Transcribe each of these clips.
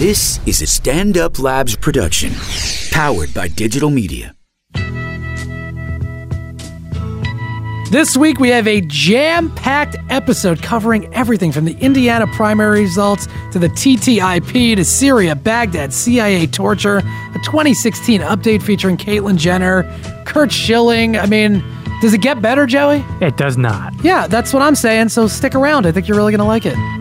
This is a Stand Up Labs production, powered by digital media. This week we have a jam packed episode covering everything from the Indiana primary results to the TTIP to Syria, Baghdad, CIA torture, a 2016 update featuring Caitlyn Jenner, Curt Schilling. I mean, does it get better, Joey? It does not. Yeah, that's what I'm saying, so stick around. I think you're really going to like it.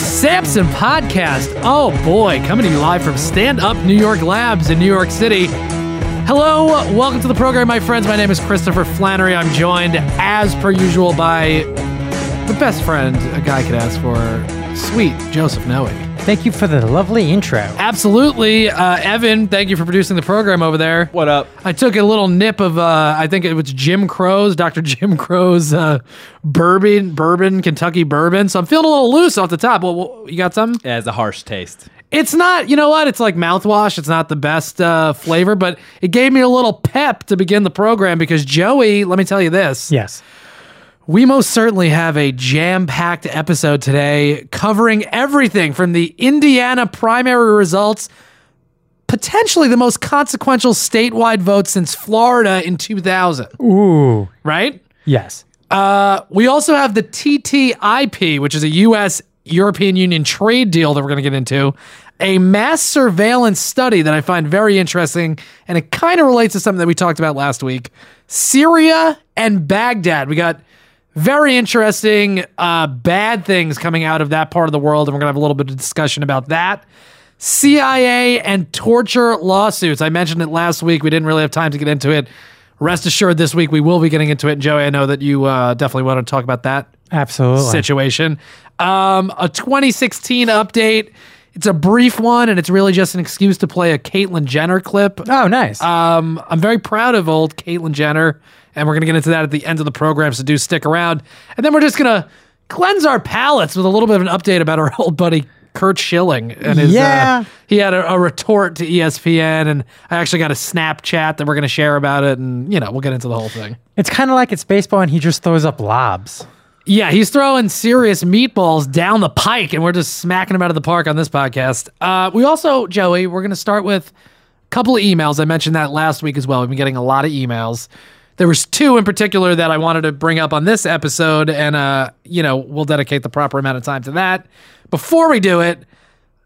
Sampson podcast. Oh boy, coming to you live from Stand Up New York Labs in New York City. Hello, welcome to the program, my friends. My name is Christopher Flannery. I'm joined, as per usual, by the best friend a guy could ask for, sweet Joseph Noe. Thank you for the lovely intro. Absolutely. Uh, Evan, thank you for producing the program over there. What up? I took a little nip of, uh, I think it was Jim Crow's, Dr. Jim Crow's uh, bourbon, bourbon, Kentucky bourbon. So I'm feeling a little loose off the top. Well, well, you got some? It has a harsh taste. It's not, you know what? It's like mouthwash. It's not the best uh, flavor, but it gave me a little pep to begin the program because Joey, let me tell you this. Yes. We most certainly have a jam packed episode today covering everything from the Indiana primary results, potentially the most consequential statewide vote since Florida in 2000, Ooh. right? Yes. Uh, we also have the TTIP, which is a U.S. European Union trade deal that we're going to get into, a mass surveillance study that I find very interesting, and it kind of relates to something that we talked about last week Syria and Baghdad. We got very interesting uh, bad things coming out of that part of the world, and we're going to have a little bit of discussion about that. CIA and torture lawsuits. I mentioned it last week. We didn't really have time to get into it. Rest assured, this week we will be getting into it. And Joey, I know that you uh, definitely want to talk about that Absolutely. situation. Um, a 2016 update. It's a brief one, and it's really just an excuse to play a Caitlyn Jenner clip. Oh, nice. Um, I'm very proud of old Caitlyn Jenner, and we're going to get into that at the end of the program, so do stick around. And then we're just going to cleanse our palates with a little bit of an update about our old buddy Curt Schilling. And his, Yeah. uh, he had a, a retort to ESPN, and I actually got a Snapchat that we're going to share about it, and, you know, we'll get into the whole thing. it's kind of like it's baseball and he just throws up lobs. Yeah, he's throwing serious meatballs down the pike, and we're just smacking him out of the park on this podcast. Uh, we also, Joey, we're going to start with a couple of emails. I mentioned that last week as well. We've been getting a lot of emails. There was two in particular that I wanted to bring up on this episode, and uh, you know we'll dedicate the proper amount of time to that. Before we do it,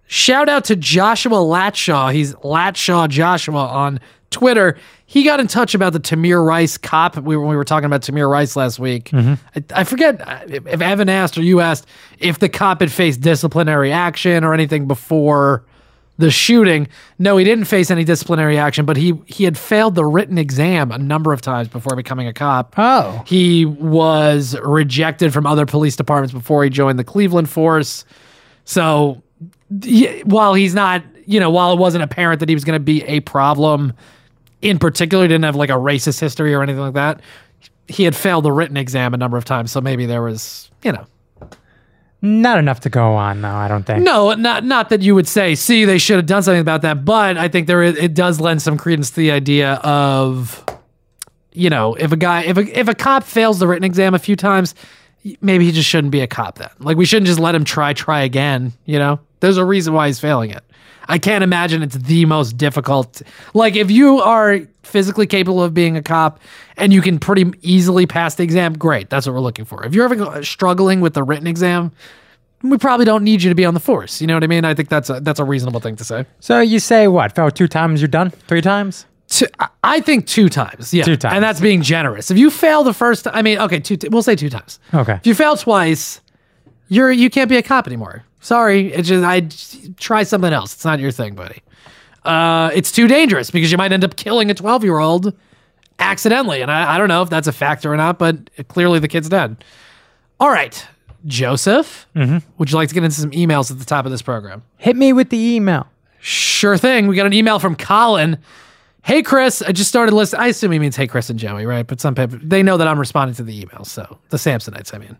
shout out to Joshua Latshaw. He's Latshaw Joshua on Twitter. He got in touch about the Tamir Rice cop. We were, we were talking about Tamir Rice last week. I, I forget uh, if Evan asked or you asked if the cop had faced disciplinary action or anything before the shooting. No, he didn't face any disciplinary action, but he he had failed the written exam a number of times before becoming a cop. Oh. He was rejected from other police departments before he joined the Cleveland force. So y- while he's not, you know, while it wasn't apparent that he was going to be a problem in particular, he didn't have like a racist history or anything like that. He had failed the written exam a number of times, so maybe there was, you know, Not enough to go on, though, I don't think. no, not not that you would say, see, they should have done something about that, but I think there is, it does lend some credence to the idea of, you know, if a guy, if a if a cop fails the written exam a few times, maybe he just shouldn't be a cop then. Like we shouldn't just let him try, try again. You know, there's a reason why he's failing it. I can't imagine it's the most difficult. Like if you are physically capable of being a cop and you can pretty easily pass the exam, great. That's what we're looking for. If you're ever struggling with the written exam, we probably don't need you to be on the force. You know what I mean? I think that's a, that's a reasonable thing to say. So you say what? Fell two times, you're done? Three times? Two, I- I think two times. Yeah, Two times. and that's being generous. If you fail the first, I mean, okay, two. We'll say two times. Okay. If you fail twice, you're you can't be a cop anymore. Sorry, it's just I try something else. It's not your thing, buddy. Uh, it's too dangerous because you might end up killing a twelve year old accidentally, and I, I don't know if that's a factor or not, but clearly the kid's dead. All right, Joseph, would you like to get into some emails at the top of this program? Hit me with the email. Sure thing. We got an email from Colin. Hey Chris, I just started listening. I assume he means hey Chris and Joey, right? But some people they know that I'm responding to the email, so the Samsonites, I mean.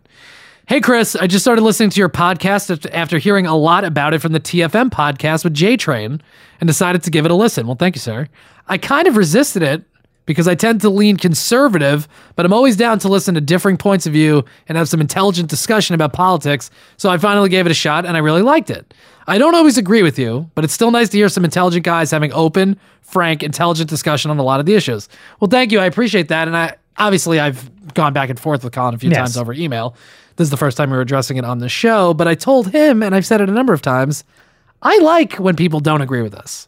Hey Chris, I just started listening to your podcast after- hearing a lot about it from the TFM podcast with J Train and decided to give it a listen. Well, thank you, sir. I kind of resisted it because I tend to lean conservative, but I'm always down to listen to differing points of view and have some intelligent discussion about politics. So I finally gave it a shot and I really liked it. I don't always agree with you, but it's still nice to hear some intelligent guys having open, frank, intelligent discussion on a lot of the issues. Well, thank you. I appreciate that. And I obviously I've gone back and forth with Colin a few Yes. times over email. This is the first time we were addressing it on the show, but I told him, and I've said it a number of times, I like when people don't agree with us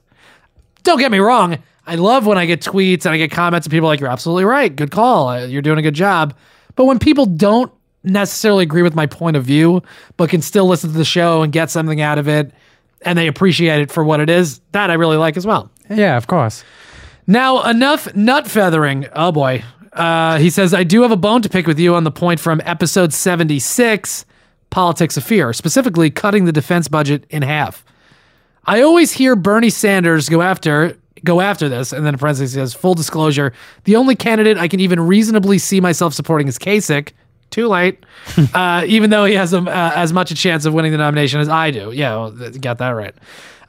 don't get me wrong. I love when I get tweets and I get comments and people are like, you're absolutely right. Good call. Uh, You're doing a good job. But when people don't necessarily agree with my point of view, but can still listen to the show and get something out of it and they appreciate it for what it is, that I really like as well. Yeah, of course. Now, enough nut feathering. Oh boy. Uh, he says, I do have a bone to pick with you on the point from episode 76, Politics of Fear, specifically cutting the defense budget in half. I always hear Bernie Sanders go after go after this, and then in parentheses he says, full disclosure, the only candidate I can even reasonably see myself supporting is Kasich. Too late, uh, even though he has um, uh, as much a chance of winning the nomination as I do. Yeah, well, got that right.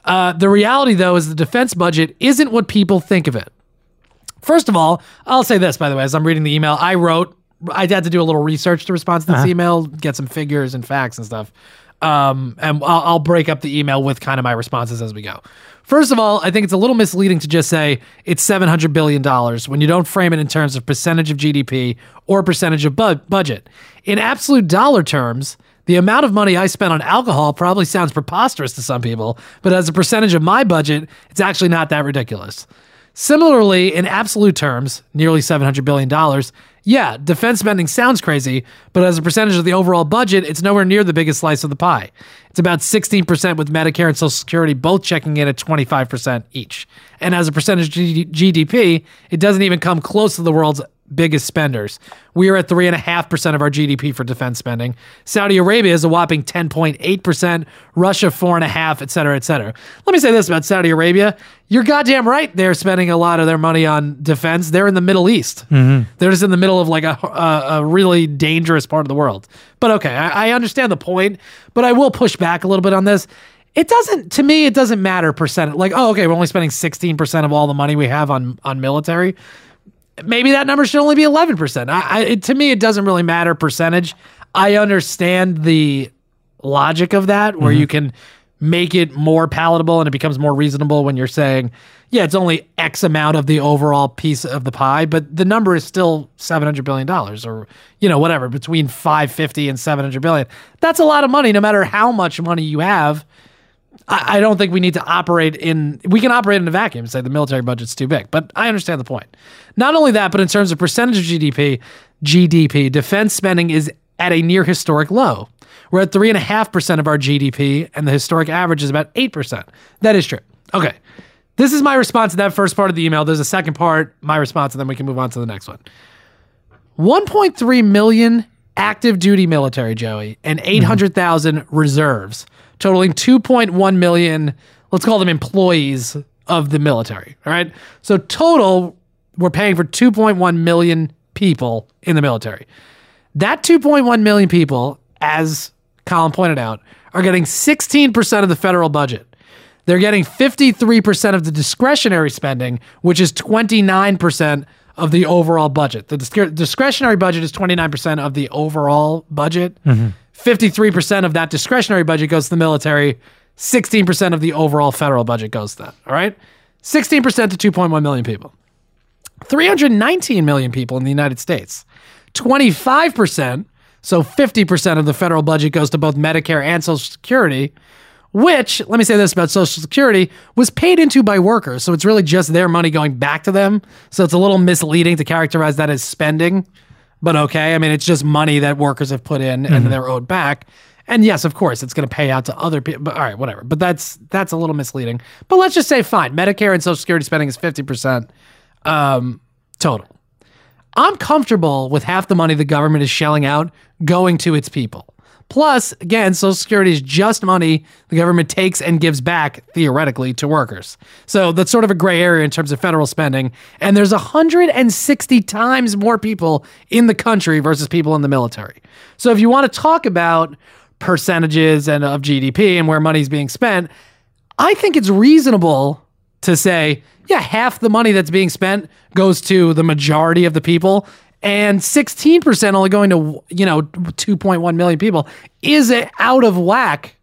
Uh, the reality, though, is the defense budget isn't what people think of it. First of all, I'll say this, by the way, as I'm reading the email, I wrote, I had to do a little research to respond to this email, get some figures and facts and stuff. Um, and I'll, I'll break up the email with kind of my responses as we go. First of all, I think it's a little misleading to just say it's $700 billion when you don't frame it in terms of percentage of GDP or percentage of bu- budget. In absolute dollar terms, the amount of money I spent on alcohol probably sounds preposterous to some people, but as a percentage of my budget, it's actually not that ridiculous. Similarly, in absolute terms, nearly $700 billion, yeah, defense spending sounds crazy, but as a percentage of the overall budget, it's nowhere near the biggest slice of the pie. It's about 16% with Medicare and Social Security both checking in at 25% each. And as a percentage of GDP, it doesn't even come close to the world's biggest spenders. We are at 3.5% of our GDP for defense spending. Saudi Arabia is a whopping 10.8%, Russia 4.5, et cetera, et cetera. Let me say this about Saudi Arabia. You're goddamn right. They're spending a lot of their money on defense. They're in the Middle East. Mm-hmm. They're just in the middle of like a, a, a really dangerous part of the world. But okay, I, I understand the point, but I will push back a little bit on this. It doesn't, to me, it doesn't matter percent. Like, oh, okay, we're only spending 16% of all the money we have on, on military maybe that number should only be 11%. I, I, it, to me, it doesn't really matter percentage. I understand the logic of that, where you mm-hmm. can make it more palatable and it becomes more reasonable when you're saying, yeah, it's only X amount of the overall piece of the pie, but the number is still $700 billion or, you know, whatever, between 550 and 700 billion. That's a lot of money, no matter how much money you have. I, I don't think we need to operate in. We can operate in a vacuum and say the military budget's too big. But I understand the point. Not only that, but in terms of percentage of GDP, GDP defense spending is at a near historic low. We're at three and a half percent of our GDP, and the historic average is about eight percent. That is true. Okay, this is my response to that first part of the email. There's a second part, my response, and then we can move on to the next one. 1.3 million active duty military, Joey, and 800,000 reserves, totaling 2.1 million, let's call them employees of the military. All right. So, total, we're paying for 2.1 million people in the military. That 2.1 million people, as Colin pointed out, are getting 16% of the federal budget. They're getting 53% of the discretionary spending, which is 29% of the overall budget. The disc- discretionary budget is 29% of the overall budget. Mm-hmm. 53% of that discretionary budget goes to the military. 16% of the overall federal budget goes to that. All right? 16% to 2.1 million people. 319 million people in the United States. 25%, so 50% of the federal budget goes to both Medicare and Social Security, which, let me say this about Social Security, was paid into by workers. So it's really just their money going back to them. So it's a little misleading to characterize that as spending, but okay. I mean, it's just money that workers have put in and they're owed back. And yes, of course, it's going to pay out to other people. But all right, whatever. But that's that's a little misleading. But let's just say fine. Medicare and Social Security spending is fifty percent um, total. I'm comfortable with half the money the government is shelling out going to its people. Plus, again, Social Security is just money the government takes and gives back, theoretically, to workers. So that's sort of a gray area in terms of federal spending. And there's 160 times more people in the country versus people in the military. So if you want to talk about percentages and of GDP and where money's being spent, I think it's reasonable to say, yeah, half the money that's being spent goes to the majority of the people and 16% only going to, you know, 2.1 million people is it out of whack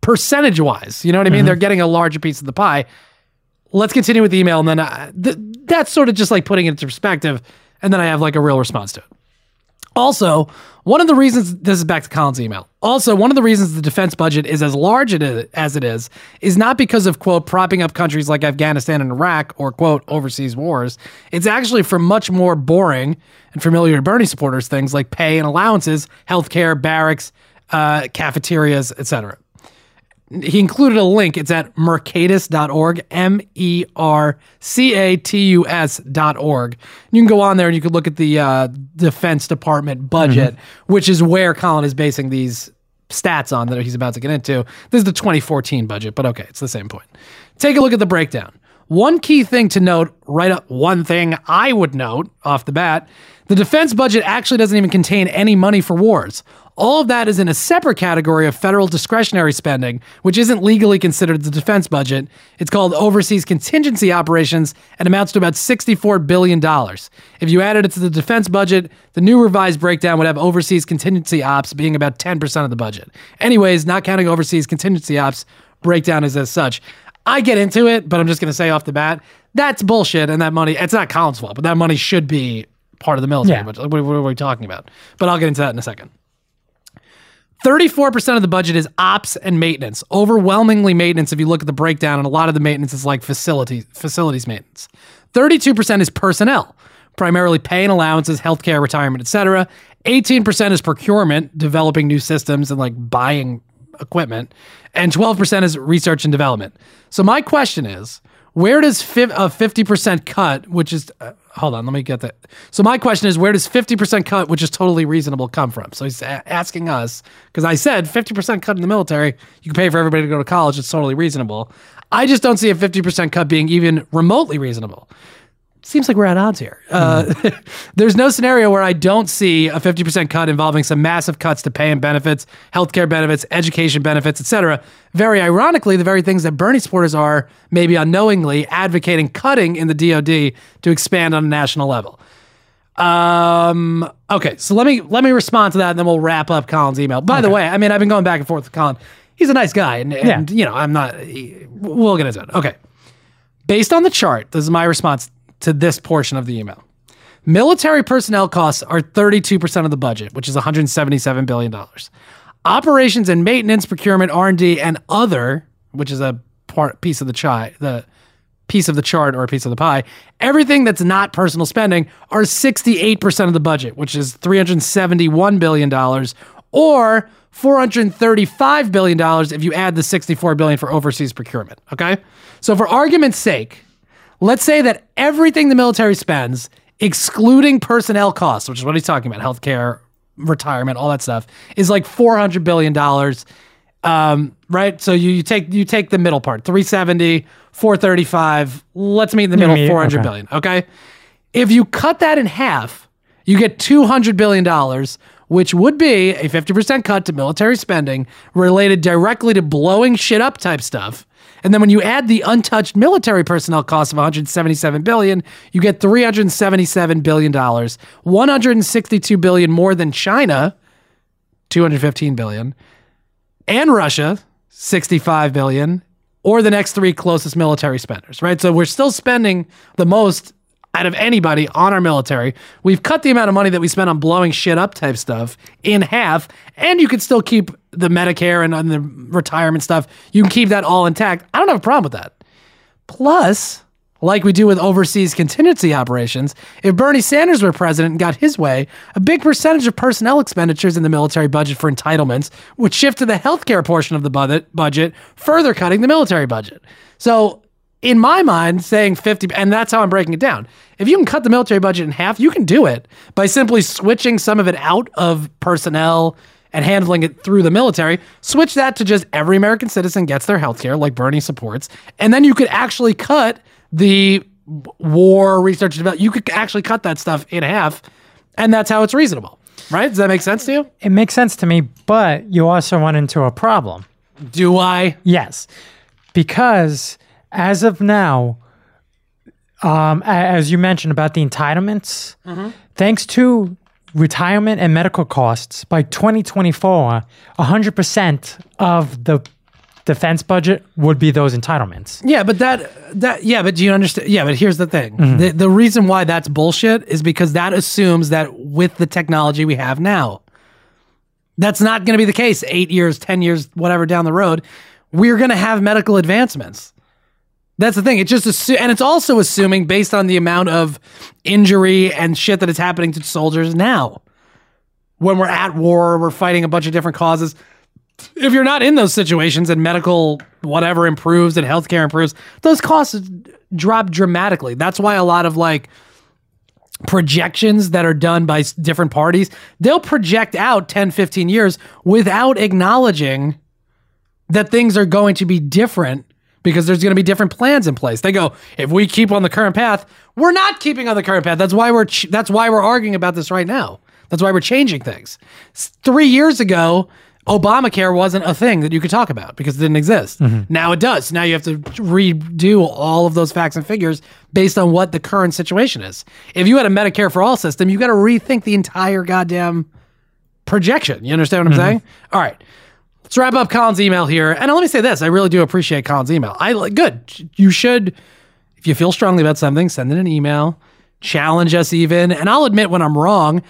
percentage wise. You know what I mean? They're getting a larger piece of the pie. Let's continue with the email. And then uh, th- that's sort of just like putting it into perspective. And then I have like a real response to it. Also, one of the reasons this is back to Colin's email. Also, one of the reasons the defense budget is as large as it is is not because of quote propping up countries like Afghanistan and Iraq or quote overseas wars. It's actually for much more boring and familiar to Bernie supporters things like pay and allowances, healthcare, barracks, uh, cafeterias, etc he included a link. It's at mercatus.org, M E R C A T U S.org. You can go on there and you can look at the uh, Defense Department budget, which is where Colin is basing these stats on that he's about to get into. This is the 2014 budget, but okay, it's the same point. Take a look at the breakdown. One key thing to note, right up, one thing I would note off the bat the defense budget actually doesn't even contain any money for wars. All of that is in a separate category of federal discretionary spending, which isn't legally considered the defense budget. It's called overseas contingency operations and amounts to about $64 billion. If you added it to the defense budget, the new revised breakdown would have overseas contingency ops being about 10% of the budget. Anyways, not counting overseas contingency ops, breakdown is as such. I get into it, but I'm just going to say off the bat, that's bullshit. And that money, it's not Colin's fault, but that money should be part of the military Yeah. budget. What, what are we talking about? But I'll get into that in a second. 34% of the budget is ops and maintenance. Overwhelmingly maintenance if you look at the breakdown and a lot of the maintenance is like facilities facilities maintenance. 32% is personnel, primarily pay and allowances, healthcare, retirement, etc. 18% is procurement, developing new systems and like buying equipment, and 12% is research and development. So my question is, where does a 50% cut, which is uh, hold on, let me get that. So my question is, where does 50% cut, which is totally reasonable, come from? So he's a- asking us because I said 50% cut in the military, you can pay for everybody to go to college. It's totally reasonable. I just don't see a 50% cut being even remotely reasonable seems like we're at odds here. Uh, there's no scenario where I don't see a 50% cut involving some massive cuts to pay and benefits, healthcare benefits, education benefits, etc. Very ironically, the very things that Bernie supporters are maybe unknowingly advocating cutting in the DoD to expand on a national level. Um. Okay, so let me let me respond to that, and then we'll wrap up Colin's email. By the way, I mean I've been going back and forth with Colin. He's a nice guy, and, and you know I'm not. he- We'll get into it. Okay. Based on the chart, this is my response to this portion of the email. Military personnel costs are 32% of the budget, which is $177 billion. Operations and maintenance, procurement, R&D, and other, which is a part piece of the chai, the piece of the chart or a piece of the pie, everything that's not personal spending are 68% of the budget, which is $371 billion or $435 billion if you add the 64 billion for overseas procurement. Okay? So for argument's sake, let's say that everything the military spends, excluding personnel costs, which is what he's talking about, healthcare, retirement, all that stuff, is like $400 billion. Um, right? So you, you take you take the middle part, 370, 435. Let's meet in the middle, me- four hundred okay. billion. Okay. If you cut that in half, you get $200 billion, which would be a 50% cut to military spending related directly to blowing shit up type stuff. And then when you add the untouched military personnel cost of 177 billion, you get 377 billion dollars, 162 billion more than China, 215 billion, and Russia, 65 billion, or the next three closest military spenders, right? So we're still spending the most out of anybody on our military. We've cut the amount of money that we spend on blowing shit up type stuff in half, and you could still keep the Medicare and, and the retirement stuff. You can keep that all intact. I don't have a problem with that. Plus, like we do with overseas contingency operations, if Bernie Sanders were president and got his way, a big percentage of personnel expenditures in the military budget for entitlements would shift to the healthcare portion of the budget, further cutting the military budget. So, in my mind, saying 50, and that's how I'm breaking it down. If you can cut the military budget in half, you can do it by simply switching some of it out of personnel and handling it through the military. Switch that to just every American citizen gets their health care, like Bernie supports. And then you could actually cut the war research and development. You could actually cut that stuff in half. And that's how it's reasonable. Right? Does that make sense to you? It makes sense to me, but you also run into a problem. Do I? Yes, because as of now, um, as you mentioned about the entitlements, thanks to retirement and medical costs, by 2024, 100% of the defense budget would be those entitlements. Yeah, but that that yeah, but do you understand? Yeah, but here's the thing: the the reason why that's bullshit is because that assumes that with the technology we have now, that's not going to be the case. Eight years, ten years, whatever down the road, we're going to have medical advancements. That's the thing. It's just assu- and it's also assuming based on the amount of injury and shit that is happening to soldiers now. When we're at war, we're fighting a bunch of different causes if you're not in those situations and medical whatever improves and healthcare improves, those costs drop dramatically. That's why a lot of like projections that are done by different parties, they'll project out 10, 15 years without acknowledging that things are going to be different because there's going to be different plans in place. They go, if we keep on the current path, we're not keeping on the current path. That's why we're ch- that's why we're arguing about this right now. That's why we're changing things. S- 3 years ago, Obamacare wasn't a thing that you could talk about because it didn't exist. Mm-hmm. Now it does. Now you have to redo all of those facts and figures based on what the current situation is. If you had a Medicare for all system, you got to rethink the entire goddamn projection. You understand what I'm mm-hmm. saying? All right. Let's wrap up Colin's email here. And let me say this: I really do appreciate Colin's email. I like good. You should, if you feel strongly about something, send in an email, challenge us even, and I'll admit when I'm wrong.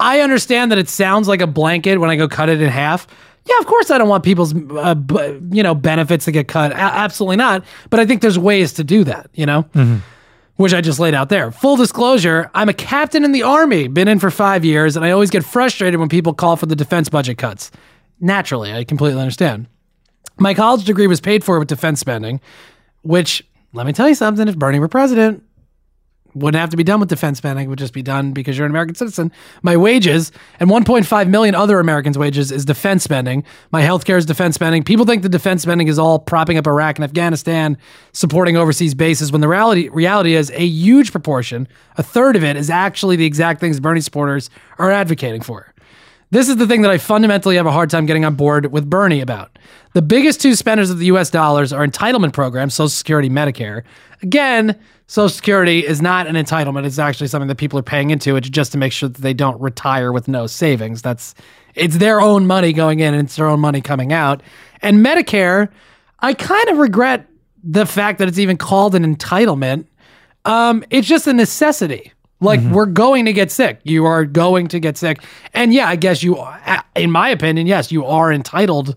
I understand that it sounds like a blanket when I go cut it in half. Yeah, of course I don't want people's uh, b- you know benefits to get cut. A- absolutely not. But I think there's ways to do that. You know which I just laid out there. Full disclosure, I'm a captain in the Army, been in for five years, and I always get frustrated when people call for the defense budget cuts. Naturally, I completely understand. My college degree was paid for with defense spending, which, let me tell you something, if Bernie were president, wouldn't have to be done with defense spending. It would just be done because you're an American citizen. My wages and 1.5 million other Americans' wages is defense spending. My healthcare is defense spending. People think the defense spending is all propping up Iraq and Afghanistan, supporting overseas bases, when the reality reality is a huge proportion, a third of it, is actually the exact things Bernie supporters are advocating for. This is the thing that I fundamentally have a hard time getting on board with Bernie about. The biggest two spenders of the US dollars are entitlement programs, Social Security, Medicare. Again, Social Security is not an entitlement. It's actually something that people are paying into. It's just to make sure that they don't retire with no savings. That's it's their own money going in and it's their own money coming out. And Medicare, I kind of regret the fact that it's even called an entitlement. Um, it's just a necessity. Like we're going to get sick. You are going to get sick. And yeah, I guess you, in my opinion, yes, you are entitled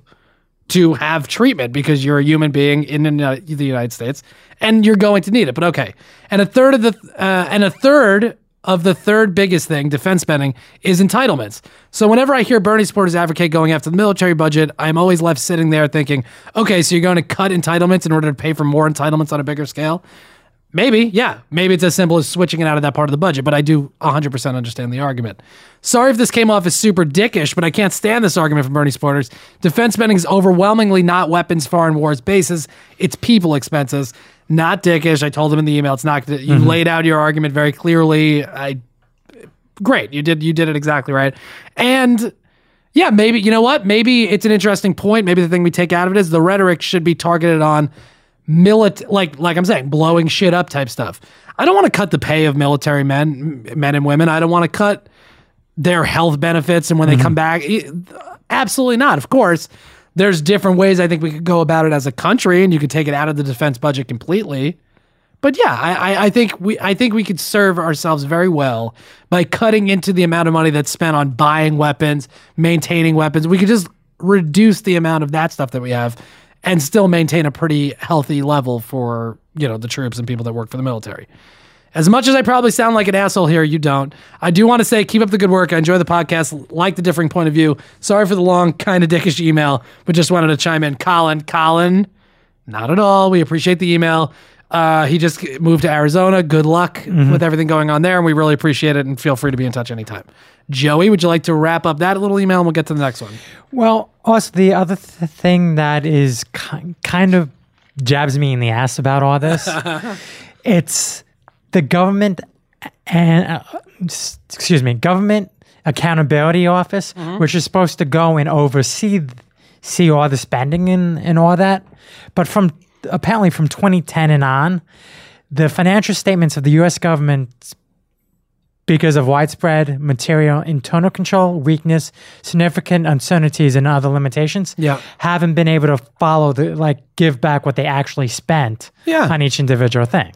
to have treatment because you're a human being in the the United States and you're going to need it. But okay, and a third of the uh, and a third of the third biggest thing, defense spending, is entitlements. So whenever I hear Bernie supporters advocate going after the military budget, I'm always left sitting there thinking, okay, so you're going to cut entitlements in order to pay for more entitlements on a bigger scale. Maybe, yeah. Maybe it's as simple as switching it out of that part of the budget, but I do 100% understand the argument. Sorry if this came off as super dickish, but I can't stand this argument from Bernie supporters. Defense spending is overwhelmingly not weapons, foreign wars, bases. It's people expenses, not dickish. I told him in the email, it's not. You mm-hmm. laid out your argument very clearly. I great. You did you did it exactly right. And yeah, maybe you know what? Maybe it's an interesting point. Maybe the thing we take out of it is the rhetoric should be targeted on milit like like I'm saying, blowing shit up type stuff. I don't want to cut the pay of military men, men and women. I don't want to cut their health benefits and when they mm-hmm. come back. Absolutely not. Of course, there's different ways I think we could go about it as a country, and you could take it out of the defense budget completely. But yeah, I, I, I think we I think we could serve ourselves very well by cutting into the amount of money that's spent on buying weapons, maintaining weapons. We could just reduce the amount of that stuff that we have and still maintain a pretty healthy level for, you know, the troops and people that work for the military. As much as I probably sound like an asshole here, you don't. I do want to say keep up the good work. I enjoy the podcast, like the differing point of view. Sorry for the long, kind of dickish email, but just wanted to chime in. Colin, Colin, not at all. We appreciate the email. Uh, he just moved to Arizona. Good luck with everything going on there, and we really appreciate it. And feel free to be in touch anytime. Joey, would you like to wrap up that little email, and we'll get to the next one? Well, also the other th- thing that is ki- kind of jabs me in the ass about all this, it's the government and uh, excuse me, government accountability office, which is supposed to go and oversee see all the spending and and all that, but from apparently from 2010 and on, the financial statements of the U.S. government because of widespread material internal control weakness, significant uncertainties, and other limitations, Yeah. haven't been able to follow the like give back what they actually spent Yeah. on each individual thing.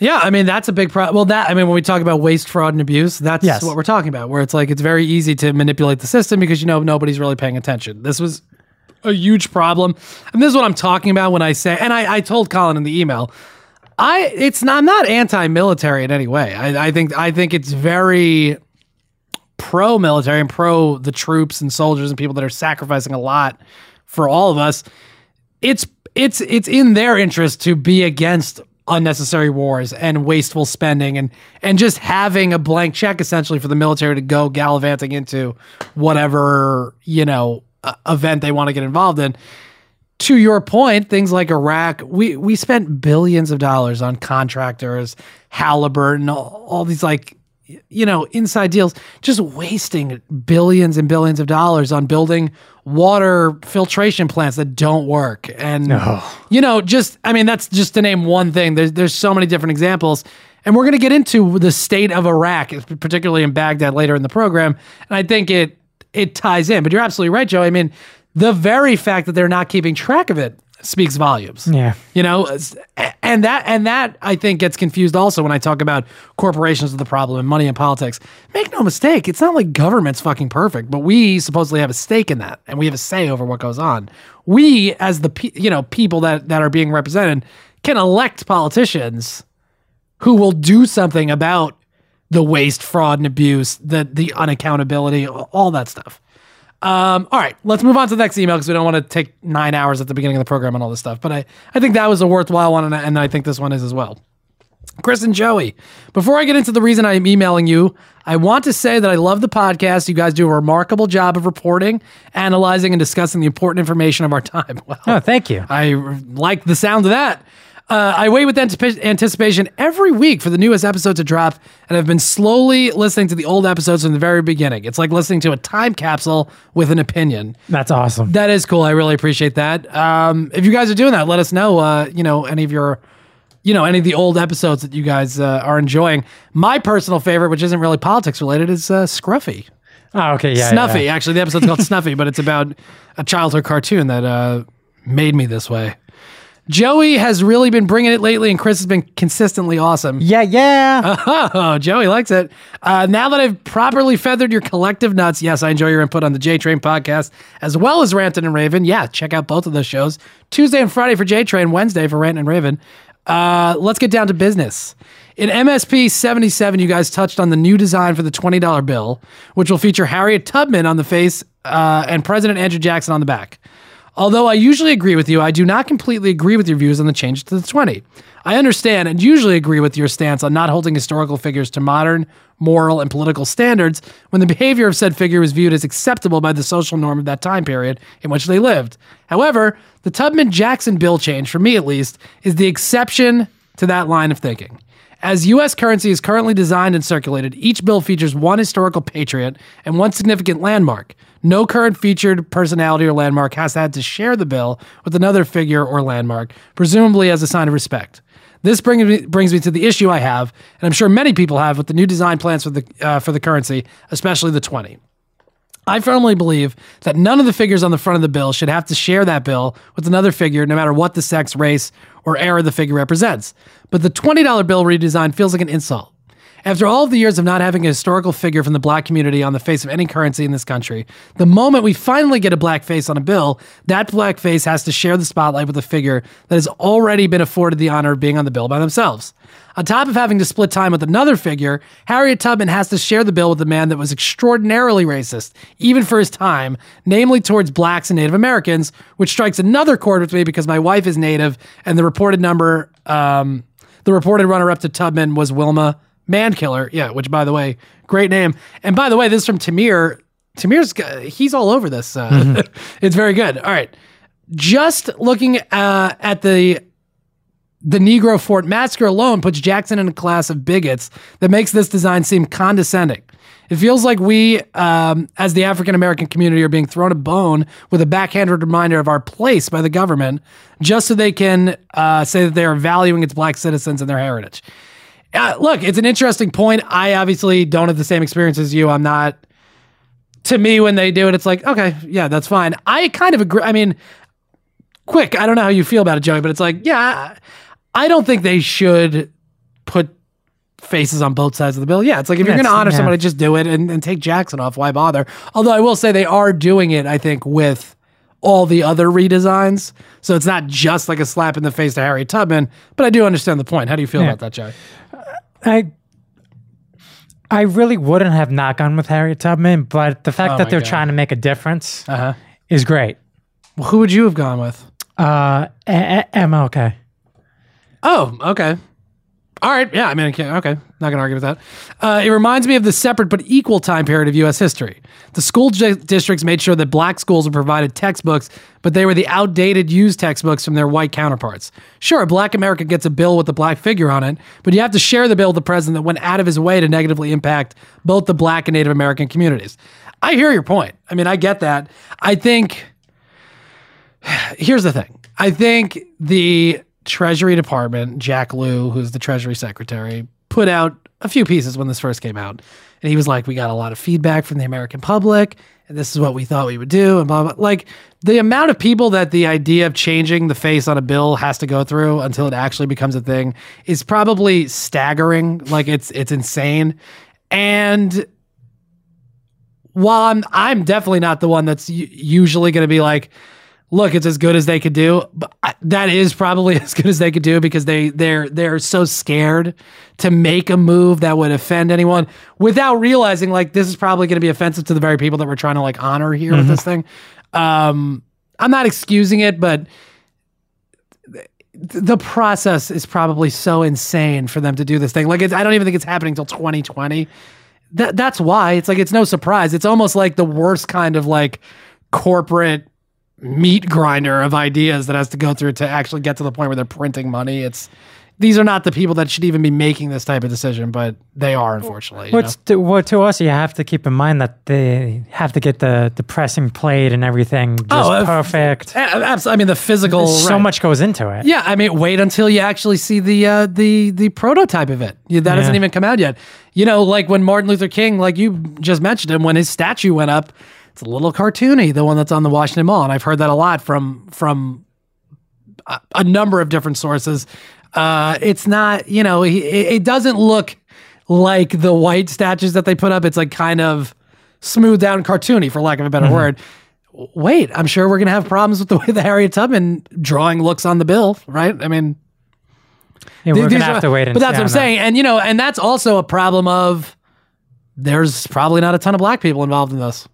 Yeah, I mean that's a big problem. Well, that I mean when we talk about waste, fraud, and abuse, that's Yes. what we're talking about. Where it's like it's very easy to manipulate the system because you know nobody's really paying attention. This was a huge problem, and this is what I'm talking about when I say. And I, I told Colin in the email, I it's not I'm not anti-military in any way. I, I think I think it's very pro-military and pro the troops and soldiers and people that are sacrificing a lot for all of us it's it's it's in their interest to be against unnecessary wars and wasteful spending and and just having a blank check essentially for the military to go gallivanting into whatever you know event they want to get involved in to your point, things like Iraq, we we spent billions of dollars on contractors, Halliburton, all, all these like you know inside deals, just wasting billions and billions of dollars on building water filtration plants that don't work, and you know just I mean that's just to name one thing. There's there's so many different examples. And we're going to get into the state of Iraq, particularly in Baghdad later in the program. And I think it it ties in. But you're absolutely right, Joe. I mean, the very fact that they're not keeping track of it speaks volumes. Yeah. You know, and that and that I think gets confused also when I talk about corporations are the problem and money in politics. Make no mistake, it's not like government's fucking perfect, but we supposedly have a stake in that and we have a say over what goes on. We as the pe- you know, people that that are being represented can elect politicians who will do something about the waste, fraud, and abuse, the the unaccountability, all that stuff. Um, all right, let's move on to the next email because we don't want to take nine hours at the beginning of the program and all this stuff. But I, I think that was a worthwhile one, and, I- and I think this one is as well. Chris and Joey, before I get into the reason I'm emailing you, I want to say that I love the podcast. You guys do a remarkable job of reporting, analyzing, and discussing the important information of our time. Wow. Oh, thank you. I like the sound of that. Uh, I wait with anticipation every week for the newest episode to drop, and I've been slowly listening to the old episodes from the very beginning. It's like listening to a time capsule with an opinion. That's awesome. That is cool. I really appreciate that. Um, if you guys are doing that, let us know. Uh, you know, any of your, you know, any of the old episodes that you guys uh, are enjoying. My personal favorite, which isn't really politics related, is uh, Scruffy. Oh, okay, yeah. Snuffy. yeah. Actually, the episode's called Snuffy, but it's about a childhood cartoon that uh, made me this way. Joey has really been bringing it lately, and Chris has been consistently awesome. Yeah, yeah. Oh, Joey likes it. Uh, now that I've properly feathered your collective nuts, yes, I enjoy your input on the J Train podcast as well as Ranton and Raven. Yeah, check out both of those shows. Tuesday and Friday for J Train, Wednesday for Ranton and Raven. Uh, let's get down to business. In MSP 77, you guys touched on the new design for the $20 bill, which will feature Harriet Tubman on the face uh, and President Andrew Jackson on the back. Although I usually agree with you, I do not completely agree with your views on the change to the 20. I understand and usually agree with your stance on not holding historical figures to modern, moral, and political standards when the behavior of said figure was viewed as acceptable by the social norm of that time period in which they lived. However, the Tubman Jackson bill change, for me at least, is the exception to that line of thinking. As U.S. currency is currently designed and circulated, each bill features one historical patriot and one significant landmark. No current featured personality or landmark has had to share the bill with another figure or landmark, presumably as a sign of respect. This brings me, brings me to the issue I have, and I'm sure many people have, with the new design plans for the uh, for the currency, especially the 20. I firmly believe that none of the figures on the front of the bill should have to share that bill with another figure, no matter what the sex, race, or era the figure represents. But the $20 bill redesign feels like an insult. After all of the years of not having a historical figure from the black community on the face of any currency in this country, the moment we finally get a black face on a bill, that black face has to share the spotlight with a figure that has already been afforded the honor of being on the bill by themselves. On top of having to split time with another figure, Harriet Tubman has to share the bill with a man that was extraordinarily racist, even for his time, namely towards blacks and Native Americans, which strikes another chord with me because my wife is Native, and the reported number Um, the reported runner up to Tubman was Wilma Mankiller. Yeah, which by the way, great name. And by the way, this is from Tamir. Tamir's he's all over this. Uh, it's very good. All right, just looking uh, at the the Negro Fort massacre alone puts Jackson in a class of bigots that makes this design seem condescending. It feels like we, um, as the African American community, are being thrown a bone with a backhanded reminder of our place by the government, just so they can uh, say that they are valuing its black citizens and their heritage. Uh, look, it's an interesting point. I obviously don't have the same experience as you. I'm not. To me, when they do it, it's like, okay, yeah, that's fine. I kind of agree. I mean, quick, I don't know how you feel about it, Joey, but it's like, yeah, I don't think they should put faces on both sides of the bill. Yeah, it's like if you're going to honor yeah. somebody, just do it and, and take Jackson off. Why bother? Although I will say they are doing it, I think, with all the other redesigns. So it's not just like a slap in the face to Harry Tubman, but I do understand the point. How do you feel Yeah. about that, Joey? I I really wouldn't have not gone with Harriet Tubman, but the fact Oh that they're God. trying to make a difference Uh-huh. is great. Well, who would you have gone with? Uh, A- A- MLK. Oh, okay. All right. Yeah, I mean, okay. Not going to argue with that. Uh, it reminds me of the separate but equal time period of U.S. history. The school di- districts made sure that black schools were provided textbooks, but they were the outdated used textbooks from their white counterparts. Sure, black America gets a bill with a black figure on it, but you have to share the bill with the president that went out of his way to negatively impact both the black and Native American communities. I hear your point. I mean, I get that. I think here's the thing. I think the Treasury Department, Jack Lew, who's the Treasury Secretary, put out a few pieces when this first came out. And he was like, We got a lot of feedback from the American public, and this is what we thought we would do, and blah, blah. Like the amount of people that the idea of changing the face on a bill has to go through until it actually becomes a thing is probably staggering. Like it's it's insane. And while I'm I'm definitely not the one that's usually going to be like, look, it's as good as they could do. But I, that is probably as good as they could do because they they're they're so scared to make a move that would offend anyone without realizing like this is probably going to be offensive to the very people that we're trying to like honor here with this thing. Um, I'm not excusing it, but th- the process is probably so insane for them to do this thing. Like, it's, I don't even think it's happening until 2020 that that's why it's like it's no surprise. It's almost like the worst kind of like corporate meat grinder of ideas that has to go through to actually get to the point where they're printing money. It's these are not the people that should even be making this type of decision, but they are unfortunately. you What's to, what to us? You have to keep in mind that they have to get the the pressing plate and everything just Oh, perfect. know? A- I mean, the physical. so right. much goes into it. Yeah, I mean, wait until you actually see the uh, the the prototype of it. Yeah, That hasn't even come out yet. You know, like when Martin Luther King, like you just mentioned him, when his statue went up, it's a little cartoony, the one that's on the Washington Mall, and I've heard that a lot from from a, a number of different sources. Uh, it's not, you know, he, it, it doesn't look like the white statues that they put up. It's like kind of smooth down cartoony, for lack of a better word. Wait, I'm sure we're gonna have problems with the way the Harriet Tubman drawing looks on the bill, right? I mean, Yeah, we're gonna are- have to wait and But that's what I'm that. saying, and you know, and that's also a problem of there's probably not a ton of black people involved in this.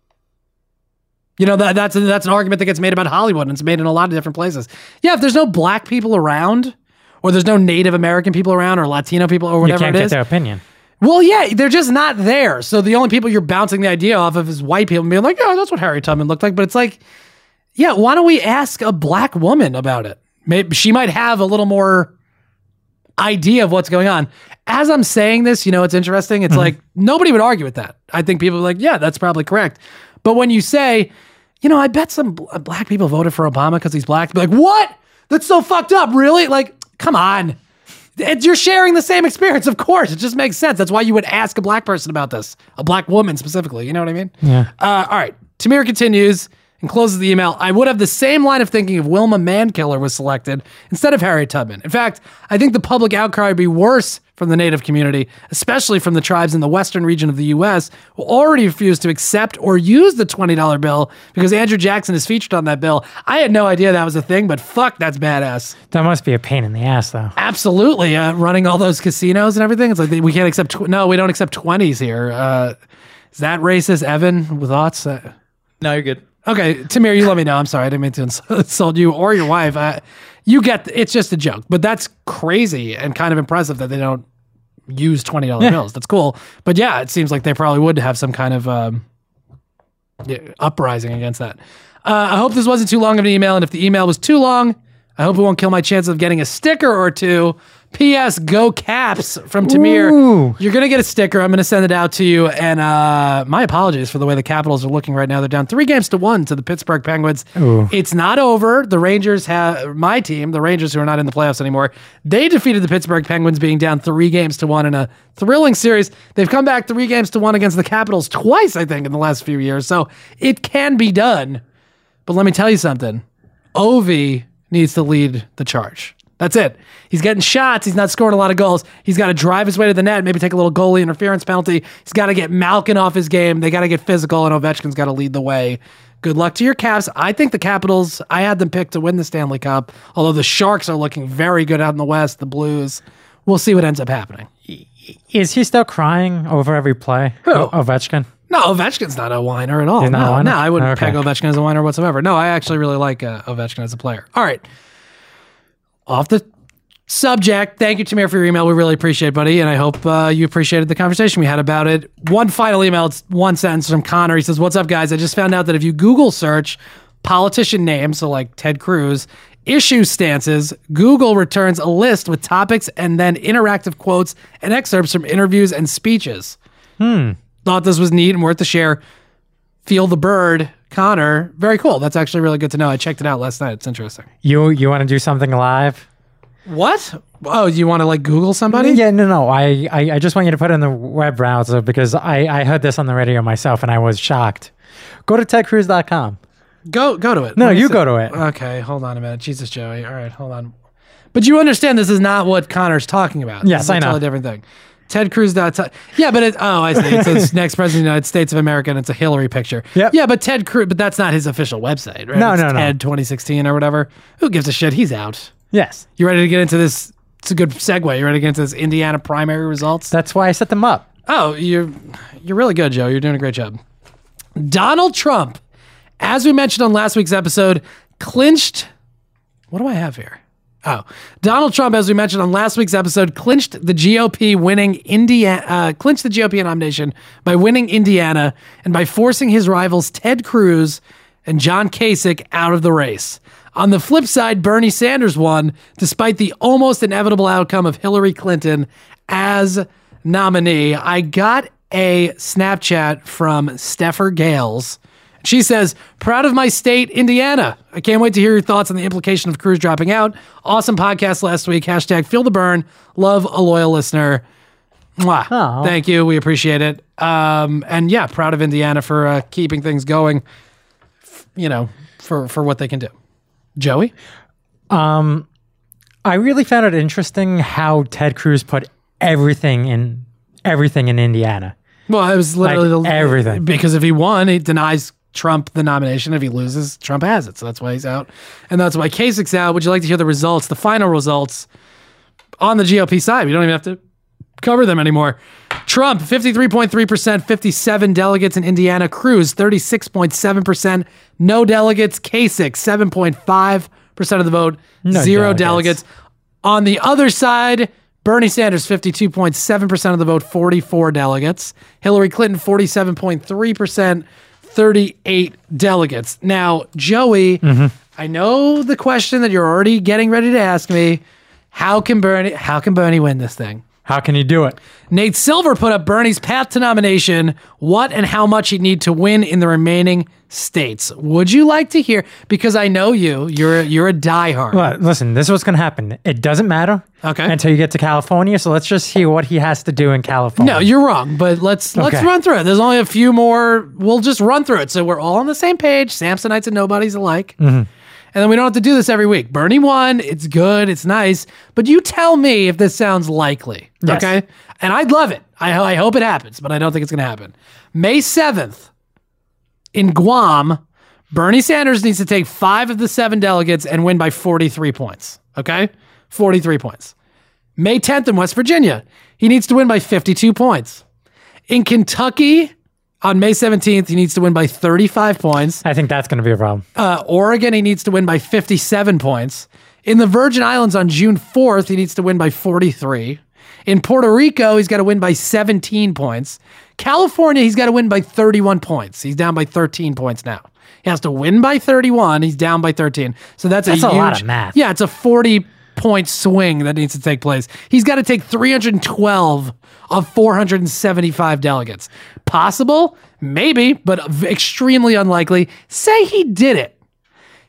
You know that that's that's an argument that gets made about Hollywood, and it's made in a lot of different places. Yeah, if there's no black people around, or there's no Native American people around, or Latino people, or You whatever can't it get is, their opinion. well, yeah, they're just not there. So the only people you're bouncing the idea off of is white people and being like, "Oh, that's what Harry Tubman looked like." But it's like, yeah, why don't we ask a black woman about it? Maybe she might have a little more idea of what's going on. As I'm saying this, you know, it's interesting. It's mm-hmm. like nobody would argue with that. I think people are like, "Yeah, that's probably correct." But when you say, you know, I bet some black people voted for Obama because he's black, be like, "What? That's so fucked up." Really? Like, come on. You're sharing the same experience, of course. It just makes sense. That's why you would ask a black person about this, a black woman specifically. You know what I mean? Yeah. Uh, all right. Tamir continues and closes the email. I would have the same line of thinking if Wilma Mankiller was selected instead of Harriet Tubman. In fact, I think the public outcry would be worse from the Native community, especially from the tribes in the western region of the U.S. who already refused to accept or use the $20 bill because Andrew Jackson is featured on that bill. I had no idea that was a thing, but fuck, that's badass. That must be a pain in the ass, though. Absolutely, uh, running all those casinos and everything. It's like we can't accept. Tw- no, we don't accept twenties here. Uh, is that racist, Evan? With thoughts? Uh, No, you're good. Okay, Tamir, you let me know. I'm sorry, I didn't mean to ins- insult you or your wife. I, you get it's just a joke, but that's crazy and kind of impressive that they don't use twenty dollar bills. That's cool, but yeah, it seems like they probably would have some kind of um, yeah, uprising against that. Uh, I hope this wasn't too long of an email, and if the email was too long, I hope it won't kill my chances of getting a sticker or two. P.S. Go Caps from Tamir. Ooh. You're gonna get a sticker. I'm gonna send it out to you. And uh, my apologies for the way the Capitals are looking right now. They're down three games to one to the Pittsburgh Penguins. Ooh. It's not over. The Rangers have my team, the Rangers who are not in the playoffs anymore. They defeated the Pittsburgh Penguins, being down three games to one in a thrilling series. They've come back three games to one against the Capitals twice, I think, in the last few years. So it can be done. But let me tell you something. Ovi needs to lead the charge. That's it. He's getting shots. He's not scoring a lot of goals. He's got to drive his way to the net, maybe take a little goalie interference penalty. He's got to get Malkin off his game. They got to get physical, and Ovechkin's got to lead the way. Good luck to your Caps. I think the Capitals, I had them picked to win the Stanley Cup, although the Sharks are looking very good out in the West, the Blues. We'll see what ends up happening. Is he still crying over every play? Who? O- Ovechkin. No, Ovechkin's not a whiner at all. No, no, I wouldn't Okay. peg Ovechkin as a whiner whatsoever. No, I actually really like uh, Ovechkin as a player. All right. Off the subject, thank you, Tamir, for your email. We really appreciate it, buddy. And I hope uh, you appreciated the conversation we had about it. One final email, it's one sentence from Connor. He says, What's up, guys? I just found out that if you Google search politician names, so like Ted Cruz, issue stances, Google returns a list with topics and then interactive quotes and excerpts from interviews and speeches. Hmm. Thought this was neat and worth the share. Feel the bird, Connor. Very cool. That's actually really good to know. I checked it out last night. It's interesting. You you want to do something live? What? Oh, you want to like Google somebody? Yeah, no, no. I, I, I just want you to put it in the web browser because I, I heard this on the radio myself and I was shocked. Go to tedcruz.com. Go go to it. No, you go to it. Okay, hold on a minute. Jesus, Joey. All right, hold on. But you understand this is not what Connor's talking about. Yes, this is I a know. totally different thing. Ted Cruz. dot- Yeah, but it, oh, I see. It's, says next president of the United States of America, and it's a Hillary picture. Yep. Yeah, but Ted Cruz. But that's not his official website, right? No, It's no, no. Ted 2016 or whatever. Who gives a shit? He's out. Yes. You ready to get into this? It's a good segue. You ready to get into this Indiana primary results? That's why I set them up. Oh, you're you're really good, Joe. You're doing a great job. Donald Trump, as we mentioned on last week's episode, clinched. What do I have here? Oh, Donald Trump, as we mentioned on last week's episode, clinched the GOP winning Indiana, uh, clinched the GOP nomination by winning Indiana and by forcing his rivals Ted Cruz and John Kasich out of the race. On the flip side, Bernie Sanders won despite the almost inevitable outcome of Hillary Clinton as nominee. I got a Snapchat from Steffer Gales. She says, proud of my state, Indiana. I can't wait to hear your thoughts on the implication of Cruz dropping out. Awesome podcast last week. Hashtag feel the burn. Love a loyal listener. Mwah. Thank you. We appreciate it. Um, and yeah, proud of Indiana for uh, keeping things going, f- you know, for, for what they can do. Joey? I really found it interesting how Ted Cruz put everything in everything in Indiana. Well, it was literally Like the, everything. Because if he won, he denies Trump the nomination. If he loses, Trump has it. So that's why he's out. And that's why Kasich's out. Would you like to hear the results, the final results on the GOP side? We don't even have to cover them anymore. Trump, 53.3%, 57 delegates in Indiana. Cruz, 36.7%. No delegates. Kasich, 7.5% of the vote. No zero delegates. delegates. On the other side, Bernie Sanders, 52.7% of the vote, 44 delegates. Hillary Clinton, 47.3%, 38 delegates. Now, Joey, mm-hmm. I know the question that you're already getting ready to ask me. How can Bernie how can Bernie win this thing? How can you do it? Nate Silver put up Bernie's path to nomination, what and how much he'd need to win in the remaining states. Would you like to hear? Because I know you, you're you're a diehard. Well, listen, this is what's going to happen. It doesn't matter Okay. until you get to California. So let's just hear what he has to do in California. No, you're wrong. But let's let's Okay. run through it. There's only a few more. We'll just run through it, so we're all on the same page. Sampsonites and nobodies alike. Mm-hmm. And then we don't have to do this every week. Bernie won. It's good. It's nice. But you tell me if this sounds likely. Yes. Okay. And I'd love it. I, I hope it happens, but I don't think it's going to happen. May 7th in Guam, Bernie Sanders needs to take five of the seven delegates and win by 43 points. Okay. 43 points. May 10th in West Virginia, he needs to win by 52 points. In Kentucky, On May 17th, he needs to win by 35 points. I think that's going to be a problem. Uh, Oregon, he needs to win by 57 points. In the Virgin Islands on June 4th, he needs to win by 43. In Puerto Rico, he's got to win by 17 points. California, he's got to win by 31 points. He's down by 13 points now. He has to win by 31. He's down by 13. So that's, That's a, a huge, lot of math. Yeah, it's a 40 point swing that needs to take place. He's got to take 312 of 475 delegates. Possible? Maybe, but extremely unlikely. Say he did it.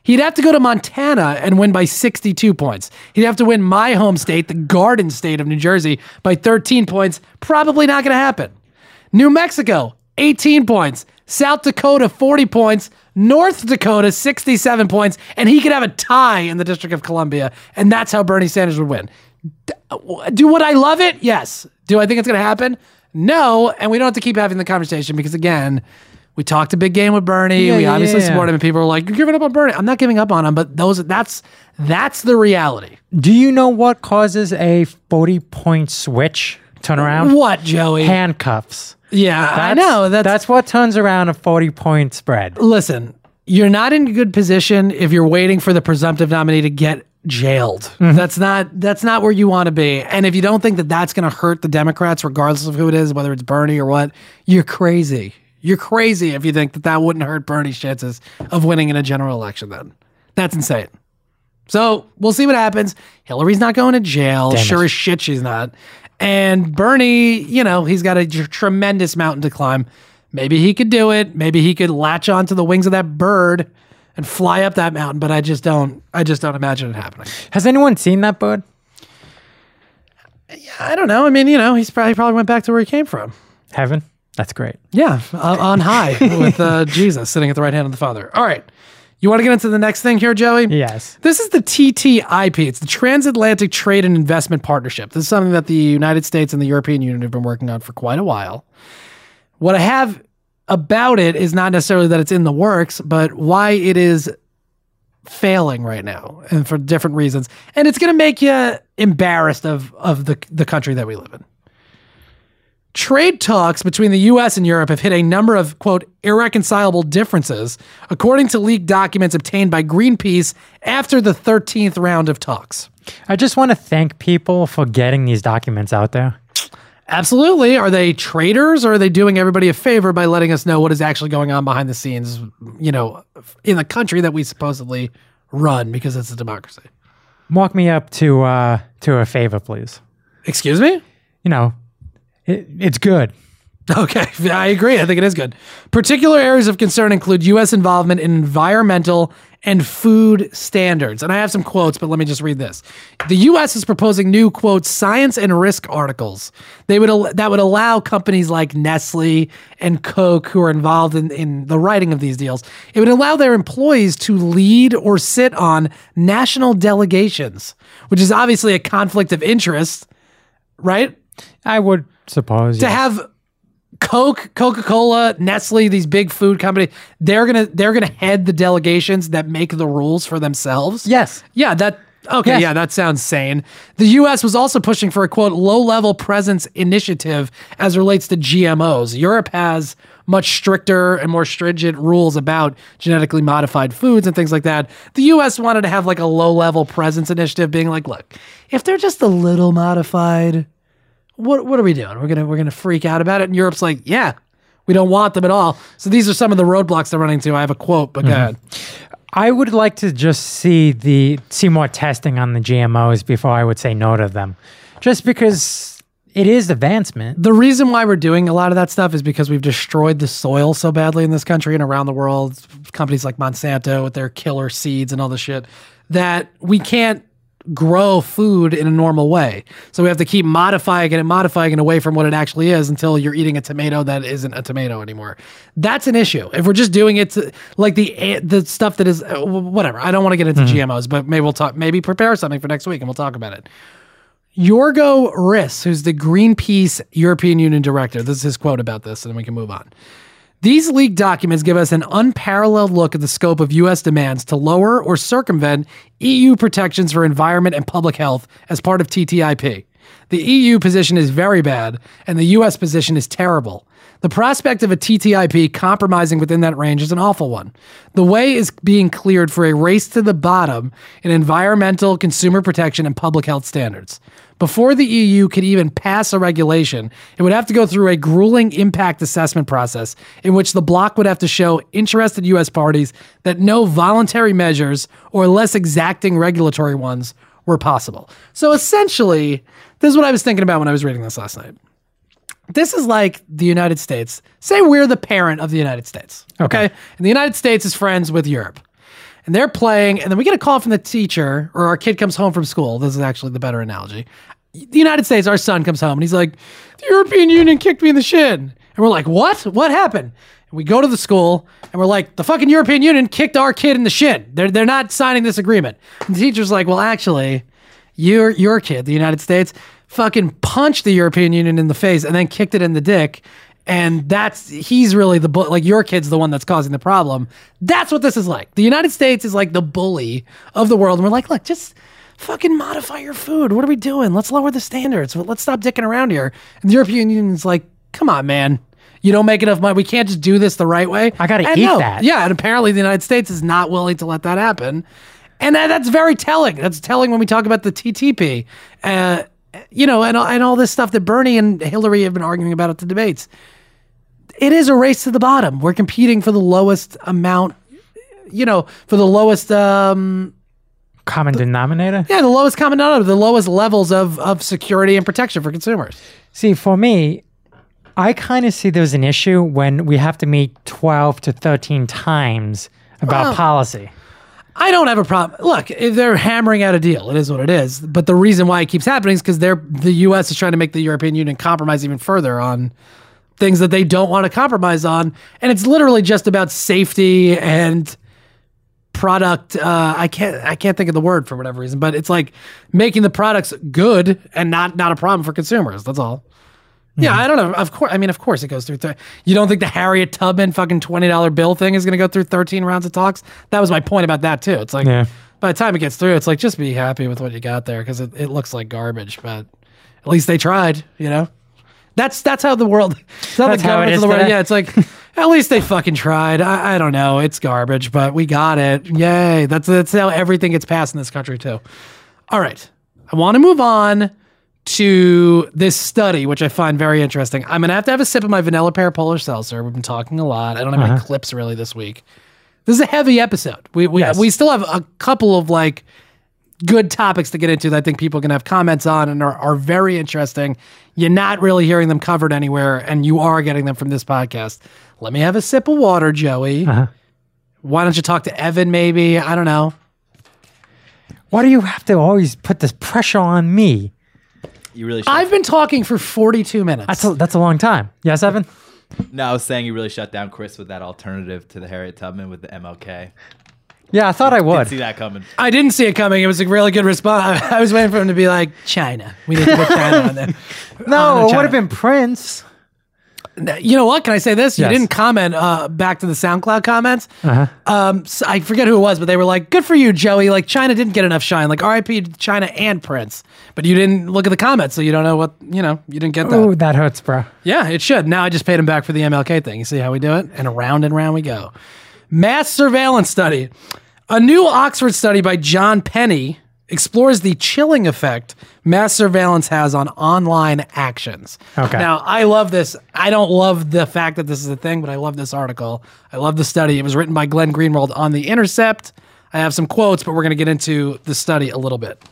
He'd have to go to Montana and win by 62 points. He'd have to win my home state, the Garden State of New Jersey, by 13 points. Probably not going to happen. New Mexico, 18 points. South Dakota, 40 points. North Dakota, 67 points. And he could have a tie in the District of Columbia. And that's how Bernie Sanders would win. Do would I love it? Yes. Do I think it's going to happen? No. And we don't have to keep having the conversation because, again, we talked a big game with Bernie. Yeah, we yeah, obviously yeah. support him, and people are like, "You're giving up on Bernie." I'm not giving up on him, but those that's that's the reality. Do you know what causes a 40 point switch turnaround? What, Joey? Handcuffs. Yeah, I know. That's, that's what turns around a 40 point spread. listen. You're not in a good position if you're waiting for the presumptive nominee to get jailed. Mm-hmm. That's not that's not where you want to be. And if you don't think that that's going to hurt the Democrats, regardless of who it is, whether it's Bernie or what, you're crazy. You're crazy if you think that that wouldn't hurt Bernie's chances of winning in a general election. Then that's insane. So we'll see what happens. Hillary's not going to jail. Damn it. sure as shit, she's not. And Bernie, you know, he's got a tr- tremendous mountain to climb. Maybe he could do it. Maybe he could latch onto the wings of that bird and fly up that mountain. But I just don't. I just don't imagine it happening. Has anyone seen that bird? Yeah, I don't know. I mean, you know, he's probably probably went back to where he came from. Heaven? That's great. Yeah, uh, on high with uh, Jesus sitting at the right hand of the Father. All right. You want to get into the next thing here, Joey? Yes. This is the TTIP. It's the Transatlantic Trade and Investment Partnership. This is something that the United States and the European Union have been working on for quite a while. What I have about it is not necessarily that it's in the works, but why it is failing right now and for different reasons. And it's going to make you embarrassed of of the the country that we live in. Trade talks between the US and Europe have hit a number of, quote, irreconcilable differences, according to leaked documents obtained by Greenpeace after the 13th round of talks. I just want to thank people for getting these documents out there. Absolutely. Are they traitors or are they doing everybody a favor by letting us know what is actually going on behind the scenes, you know, in the country that we supposedly run because it's a democracy? Walk me up to uh, to a favor, please. Excuse me? You know, it, it's good. Okay, I agree. I think it is good. Particular areas of concern include U.S. involvement in environmental and food standards. And I have some quotes, but let me just read this. The U.S. is proposing new quote science and risk articles. They would al- that would allow companies like Nestle and Coke, who are involved in, in the writing of these deals, it would allow their employees to lead or sit on national delegations, which is obviously a conflict of interest, right? I would suppose. to yes. have Coke, Coca-Cola, Nestle, these big food companies, they're gonna they're gonna head the delegations that make the rules for themselves. Yes. Yeah, that okay, Yes. yeah, that sounds sane. The US was also pushing for a quote low-level presence initiative as relates to GMOs. Europe has much stricter and more stringent rules about genetically modified foods and things like that. The US wanted to have like a low-level presence initiative being like, look, if they're just a little modified, what what are we doing? We're gonna we're gonna freak out about it. And Europe's like, yeah, we don't want them at all. So these are some of the roadblocks they're running into. I have a quote, but go mm-hmm. ahead. I would like to just see the see more testing on the GMOs before I would say no to them, just because it is advancement. The reason why we're doing a lot of that stuff is because we've destroyed the soil so badly in this country and around the world. Companies like Monsanto with their killer seeds and all this shit that we can't grow food in a normal way. So we have to keep modifying it and modifying it away from what it actually is until you're eating a tomato that isn't a tomato anymore. That's an issue. If we're just doing it to, like the the stuff that is uh, whatever. I don't want to get into GMOs, but maybe we'll talk maybe prepare something for next week and we'll talk about it. Jorgo Riss, who's the Greenpeace European Union director, this is his quote about this, and then we can move on. These leaked documents give us an unparalleled look at the scope of U.S. demands to lower or circumvent EU protections for environment and public health as part of TTIP. The EU position is very bad, and the U.S. position is terrible. The prospect of a TTIP compromising within that range is an awful one. The way is being cleared for a race to the bottom in environmental, consumer protection, and public health standards. Before the EU could even pass a regulation, it would have to go through a grueling impact assessment process in which the bloc would have to show interested US parties that no voluntary measures or less exacting regulatory ones were possible. So essentially, this is what I was thinking about when I was reading this last night. This is like the United States. Say we're the parent of the United States. Okay. And the United States is friends with Europe. And they're playing, and then we get a call from the teacher, or our kid comes home from school. This is actually the better analogy. The United States, our son comes home and he's like, The European Union kicked me in the shin. And we're like, What? What happened? And we go to the school and we're like, The fucking European Union kicked our kid in the shin. They're, they're not signing this agreement. And the teacher's like, Well, actually, your your kid, the United States, fucking punched the European Union in the face and then kicked it in the dick. And that's he's really the bu- like your kid's the one that's causing the problem. That's what this is like. The United States is like the bully of the world, and we're like, look, just fucking modify your food. What are we doing? Let's lower the standards. Let's stop dicking around here. And the European Union's like, come on, man. You don't make enough money. We can't just do this the right way. I gotta And eat that. Yeah, and apparently the United States is not willing to let that happen. And that, that's very telling. That's telling when we talk about the TTP, uh, you know, and, and all this stuff that Bernie and Hillary have been arguing about at the debates. It is a race to the bottom. We're competing for the lowest amount, you know, for the lowest, um, Common denominator. yeah, the lowest common denominator, the lowest levels of, of security and protection for consumers. See, for me, I kind of see there's an issue when we have to meet 12 to 13 times about Well- policy. I don't have a problem. Look, if they're hammering out a deal. It is what it is. But the reason why it keeps happening is because they're the U.S. is trying to make the European Union compromise even further on things that they don't want to compromise on, and it's literally just about safety and product. Uh, I can't I can't think of the word for whatever reason, but it's like making the products good and not not a problem for consumers. That's all. Yeah, I don't know. Of course, I mean, of course, it goes through. Th- you don't think the Harriet Tubman fucking twenty dollar bill thing is going to go through thirteen rounds of talks? That was my point about that too. It's like Yeah. by the time it gets through, it's like just be happy with what you got there because it, it looks like garbage, but at least they tried. You know, that's that's how the world. That's how That's the how it of the world. today. Yeah, it's like at least they fucking tried. I, I don't know. It's garbage, but we got it. Yay! That's that's how everything gets passed in this country too. All right, I want to move on to this study, which I find very interesting. I'm gonna have to have a sip of my vanilla pear polar seltzer. We've been talking a lot. I don't have Uh-huh. any clips really this week. This is a heavy episode. We we, Yes. we still have a couple of like good topics to get into that I think people can have comments on and are, are very interesting. You're not really hearing them covered anywhere, and you are getting them from this podcast. Let me have a sip of water, Joey. Uh-huh. Why don't you talk to Evan? Maybe I don't know. Why do you have to always put this pressure on me? You really shut, I've been talking for 42 minutes. That's a, that's a long time. Yes, Evan? no, I was saying you really shut down Chris with that alternative to the Harriet Tubman with the MLK. Yeah, I thought I Didn't would. see that coming. I didn't see it coming. It was a really good response. I was waiting for him to be like China. We need to put China on there. No, Oh, it would have been Prince. You know what? Can I say this? You didn't comment uh, back to the SoundCloud comments. Uh-huh. Um, so I forget who it was, but they were like, "Good for you, Joey." Like China didn't get enough shine. Like R.I.P. China and Prince, but you didn't look at the comments, so you don't know what you know. You didn't get that. Ooh, that hurts, bro. Yeah, it should. Now I just paid him back for the MLK thing. You see how we do it? And around and round we go. Mass surveillance study. A new Oxford study by Jon Penney explores the chilling effect mass surveillance has on online actions. Okay. Now, I love this. I don't love the fact that this is a thing, but I love this article. I love the study. It was written by Glenn Greenwald on The Intercept. I have some quotes, but we're going to get into the study a little bit.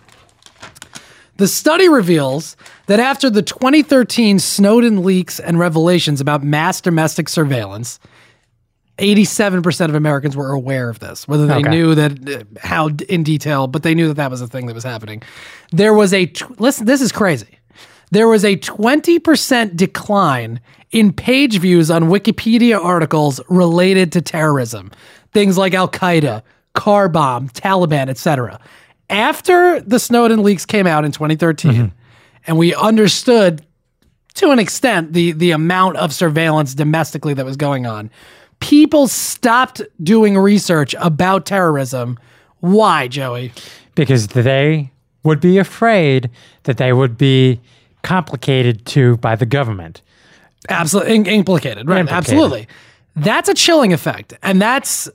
The study reveals that after the 2013 Snowden leaks and revelations about mass domestic surveillance, 87% of Americans were aware of this, whether they Okay. knew that uh, how in detail, but they knew that that was a thing that was happening. There was a, listen, this is crazy. There was a 20% decline in page views on Wikipedia articles related to terrorism. Things like Al Qaeda, car bomb, Taliban, etc. After the Snowden leaks came out in 2013, and we understood to an extent the the amount of surveillance domestically that was going on. People stopped doing research about terrorism. Why, Joey? Because they would be afraid that they would be complicated to by the government. Absolutely in- implicated, right? Implicated. Absolutely. That's a chilling effect, and that's.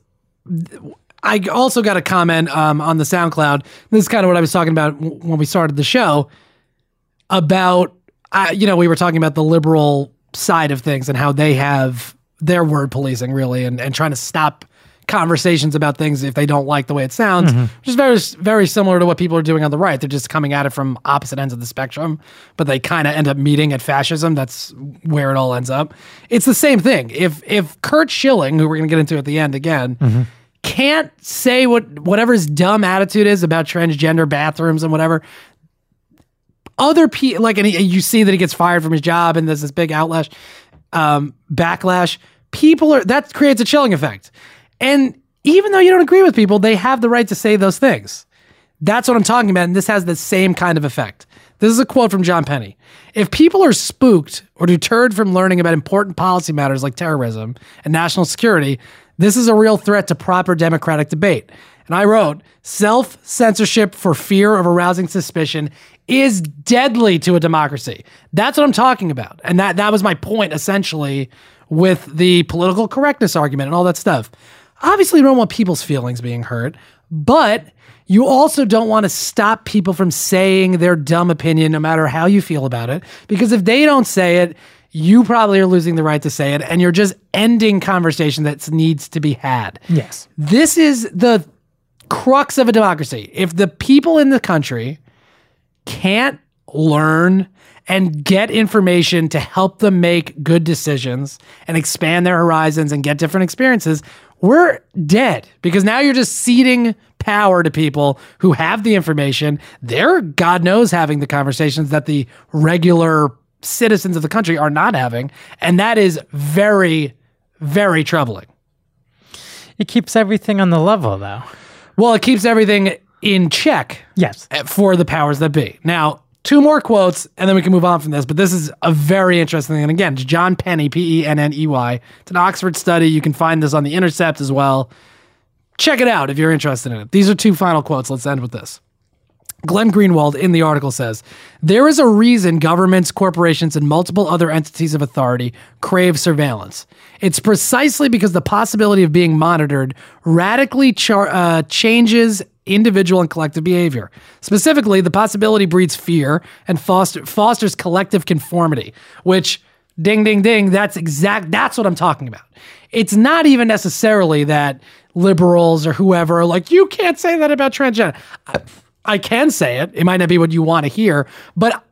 I also got a comment um, on the SoundCloud. This is kind of what I was talking about when we started the show about, uh, you know, we were talking about the liberal side of things and how they have their word policing really, and, and trying to stop conversations about things if they don't like the way it sounds, which is very very similar to what people are doing on the right. They're just coming at it from opposite ends of the spectrum, but they kind of end up meeting at fascism. That's where it all ends up. It's the same thing. If if Curt Schilling, who we're going to get into at the end again, can't say what whatever his dumb attitude is about transgender bathrooms and whatever, other people like and he, you see that he gets fired from his job and there's this big outlash um, backlash people are that creates a chilling effect. And even though you don't agree with people they have the right to say those things. That's what i'm talking about and this has the same kind of effect. This is a quote from jon penney. If people are spooked or deterred from learning about important policy matters like terrorism and national security this is a real threat to proper democratic debate. And I wrote, self censorship for fear of arousing suspicion is deadly to a democracy. That's what I'm talking about. And that, that was my point essentially with the political correctness argument and all that stuff. Obviously, you don't want people's feelings being hurt, but you also don't want to stop people from saying their dumb opinion no matter how you feel about it. Because if they don't say it, you probably are losing the right to say it and you're just ending conversation that needs to be had. Yes. This is the crux of a democracy. If the people in the country can't learn and get information to help them make good decisions and expand their horizons and get different experiences, we're dead because now you're just ceding power to people who have the information. They're, God knows, having the conversations that the regular citizens of the country are not having. And that is very, very troubling. It keeps everything on the level, though. Well, it keeps everything in check Yes. for the powers that be. Now, two more quotes, and then we can move on from this. But this is a very interesting thing. And again, it's Jon Penney, P E N N E Y. It's an Oxford study. You can find this on the Intercept as well. Check it out if you're interested in it. These are two final quotes. Let's end with this. Glenn Greenwald in the article says there is a reason governments, corporations, and multiple other entities of authority crave surveillance. It's precisely because the possibility of being monitored radically char- uh, changes individual and collective behavior. Specifically, the possibility breeds fear and foster- fosters collective conformity, which ding ding ding that's exact that's what i'm talking about. It's not even necessarily that liberals or whoever are like you can't say that about transgender. I, I can say it. It might not be what you want to hear but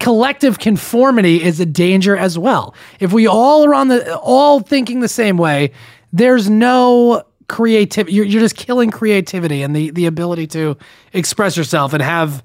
collective conformity is a danger as well. If we all are on the all thinking the same way there's no creativity you're, you're just killing creativity and the the ability to express yourself and have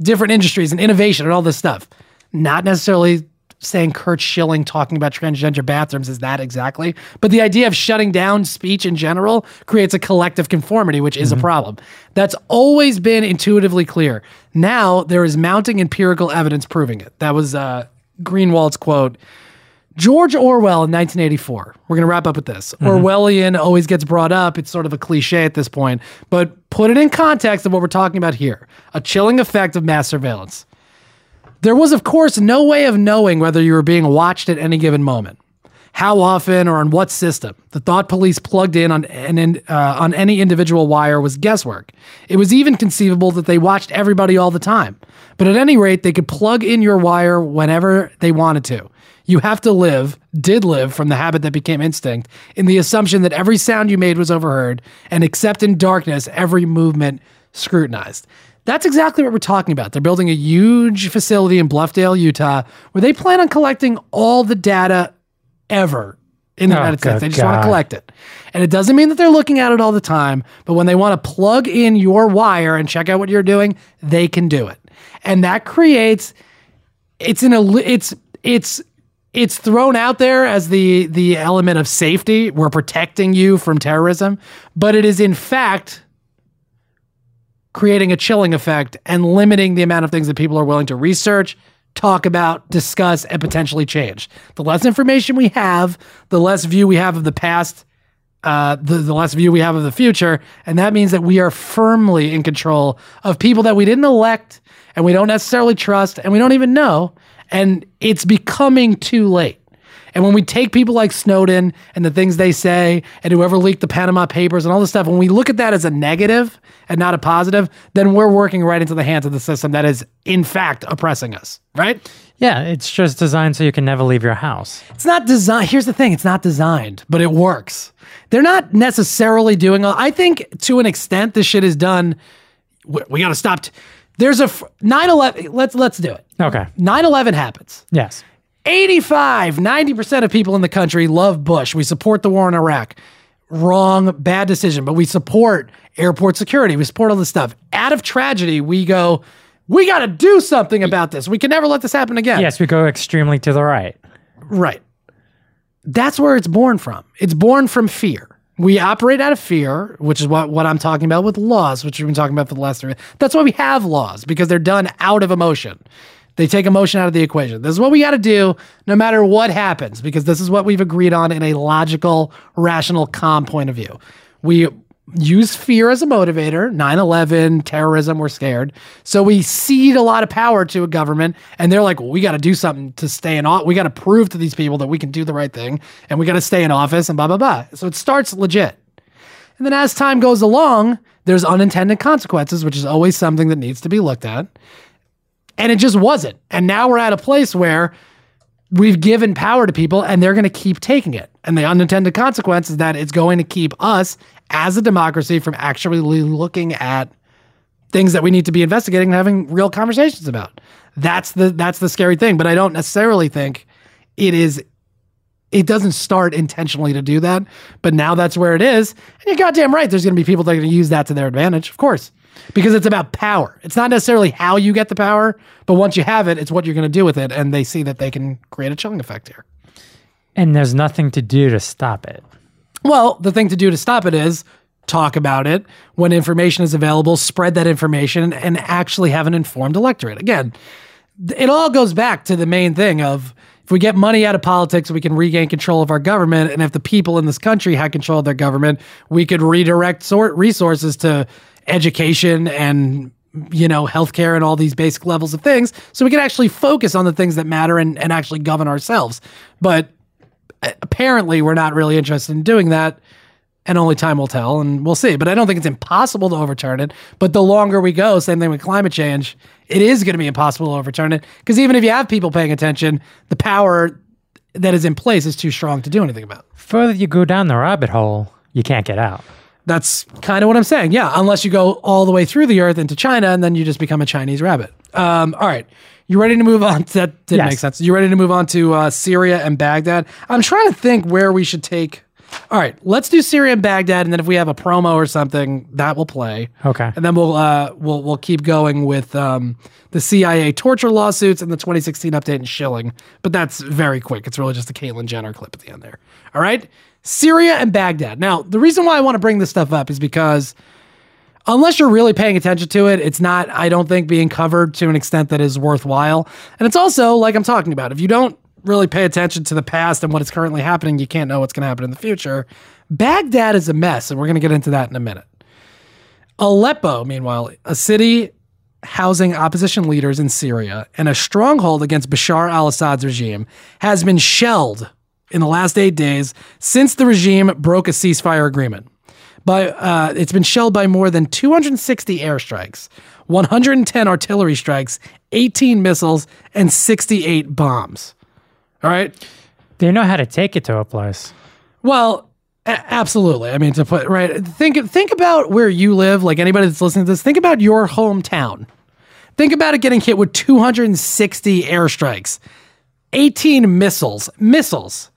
different industries and innovation and all this stuff not necessarily saying Curt Schilling talking about transgender bathrooms is that exactly. But the idea of shutting down speech in general creates a collective conformity, which is a problem. That's always been intuitively clear. Now there is mounting empirical evidence proving it. That was uh, Greenwald's quote. George Orwell in 1984. We're going to wrap up with this. Orwellian always gets brought up. It's sort of a cliche at this point, but put it in context of what we're talking about here a chilling effect of mass surveillance. There was, of course, no way of knowing whether you were being watched at any given moment. How often or on what system? The thought police plugged in on an, uh, on any individual wire was guesswork. It was even conceivable that they watched everybody all the time. But at any rate, they could plug in your wire whenever they wanted to. You have to live, did live from the habit that became instinct, in the assumption that every sound you made was overheard, and except in darkness, every movement scrutinized. That's exactly what we're talking about. They're building a huge facility in Bluffdale, Utah, where they plan on collecting all the data ever in the Oh, United States. They just want to collect it. And it doesn't mean that they're looking at it all the time, but when they want to plug in your wire and check out what you're doing, they can do it. And that creates it's an it's it's it's thrown out there as the the element of safety. We're protecting you from terrorism, but it is in fact creating a chilling effect and limiting the amount of things that people are willing to research, talk about, discuss, and potentially change. The less information we have, the less view we have of the past, uh, the, the less view we have of the future. And that means that we are firmly in control of people that we didn't elect and we don't necessarily trust and we don't even know. And it's becoming too late. And when we take people like Snowden and the things they say and whoever leaked the Panama Papers and all this stuff, when we look at that as a negative and not a positive, then we're working right into the hands of the system that is, in fact, oppressing us, right? Yeah, it's just designed so you can never leave your house. It's not designed. Here's the thing it's not designed, but it works. They're not necessarily doing, I think to an extent, this shit is done. We, we got to stop. T- there's a 9 11. Let's, let's do it. Okay. 9 11 happens. Yes. 85, 90% of people in the country love Bush. We support the war in Iraq. Wrong, bad decision, but we support airport security. We support all this stuff. Out of tragedy, we go, we got to do something about this. We can never let this happen again. Yes, we go extremely to the right. Right. That's where it's born from. It's born from fear. We operate out of fear, which is what, what I'm talking about with laws, which we've been talking about for the last three. That's why we have laws, because they're done out of emotion. They take emotion out of the equation. This is what we got to do no matter what happens, because this is what we've agreed on in a logical, rational, calm point of view. We use fear as a motivator. 9-11 terrorism we're scared. So we cede a lot of power to a government and they're like well we got to do something to stay in office we got to prove to these people that we can do the right thing and we got to stay in office and blah blah blah. So it starts legit. And then as time goes along there's unintended consequences which is always something that needs to be looked at and it just wasn't and now we're at a place where we've given power to people and they're going to keep taking it. And the unintended consequence is that it's going to keep us as a democracy from actually looking at things that we need to be investigating and having real conversations about. That's the that's the scary thing, but I don't necessarily think it is it doesn't start intentionally to do that, but now that's where it is. And you're goddamn right. There's going to be people that are going to use that to their advantage, of course, because it's about power. It's not necessarily how you get the power, but once you have it, it's what you're going to do with it. And they see that they can create a chilling effect here. And there's nothing to do to stop it. Well, the thing to do to stop it is talk about it when information is available, spread that information, and actually have an informed electorate. Again, it all goes back to the main thing of if we get money out of politics, we can regain control of our government. And if the people in this country had control of their government, we could redirect sort resources to education and you know healthcare and all these basic levels of things. So we can actually focus on the things that matter and, and actually govern ourselves. But apparently we're not really interested in doing that and only time will tell and we'll see. But i don't think it's impossible to overturn it. But the longer we go same thing with climate change it is going to be impossible to overturn it. Because even if you have people paying attention the power that is in place is too strong to do anything about. Further you go down the rabbit hole, you can't get out. That's kind of what i'm saying yeah unless you go all the way through the earth into china and then you just become a chinese rabbit um, all right you ready to move on that didn't Yes. make sense you ready to move on to uh, syria and baghdad i'm trying to think where we should take all right let's do syria and baghdad and then if we have a promo or something that will play Okay. and then we'll uh, we'll we'll keep going with um, the CIA torture lawsuits and the 2016 update and Schilling. But that's very quick. It's really just a Caitlyn Jenner clip at the end there. All right, Syria and Baghdad. Now, the reason why I want to bring this stuff up is because unless you're really paying attention to it, it's not. I don't think being covered to an extent that is worthwhile. And it's also like I'm talking about. If you don't really pay attention to the past and what is currently happening, you can't know what's going to happen in the future. Baghdad is a mess, and we're going to get into that in a minute. Aleppo, meanwhile, a city housing opposition leaders in Syria and a stronghold against Bashar al Assad's regime, has been shelled in the last eight days since the regime broke a ceasefire agreement. By, uh, it's been shelled by more than 260 airstrikes, 110 artillery strikes, 18 missiles, and 68 bombs. All right. They know how to take it to a place. Well, a- absolutely. I mean, to put right, think think about where you live. Like anybody that's listening to this, think about your hometown. Think about it getting hit with 260 airstrikes, 18 missiles, missiles,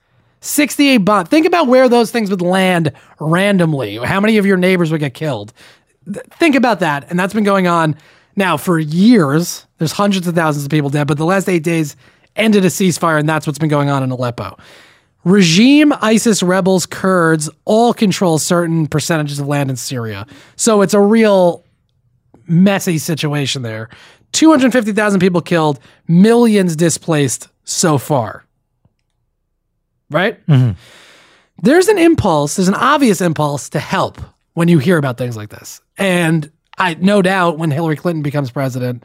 68 bombs. Think about where those things would land randomly. How many of your neighbors would get killed? Think about that, and that's been going on now for years. There's hundreds of thousands of people dead, but the last eight days ended a ceasefire, and that's what's been going on in Aleppo regime ISIS rebels, Kurds all control certain percentages of land in Syria. So it's a real messy situation there. 250,000 people killed, millions displaced so far. Right? There's an impulse, there's an obvious impulse to help when you hear about things like this. And I no doubt when Hillary Clinton becomes president,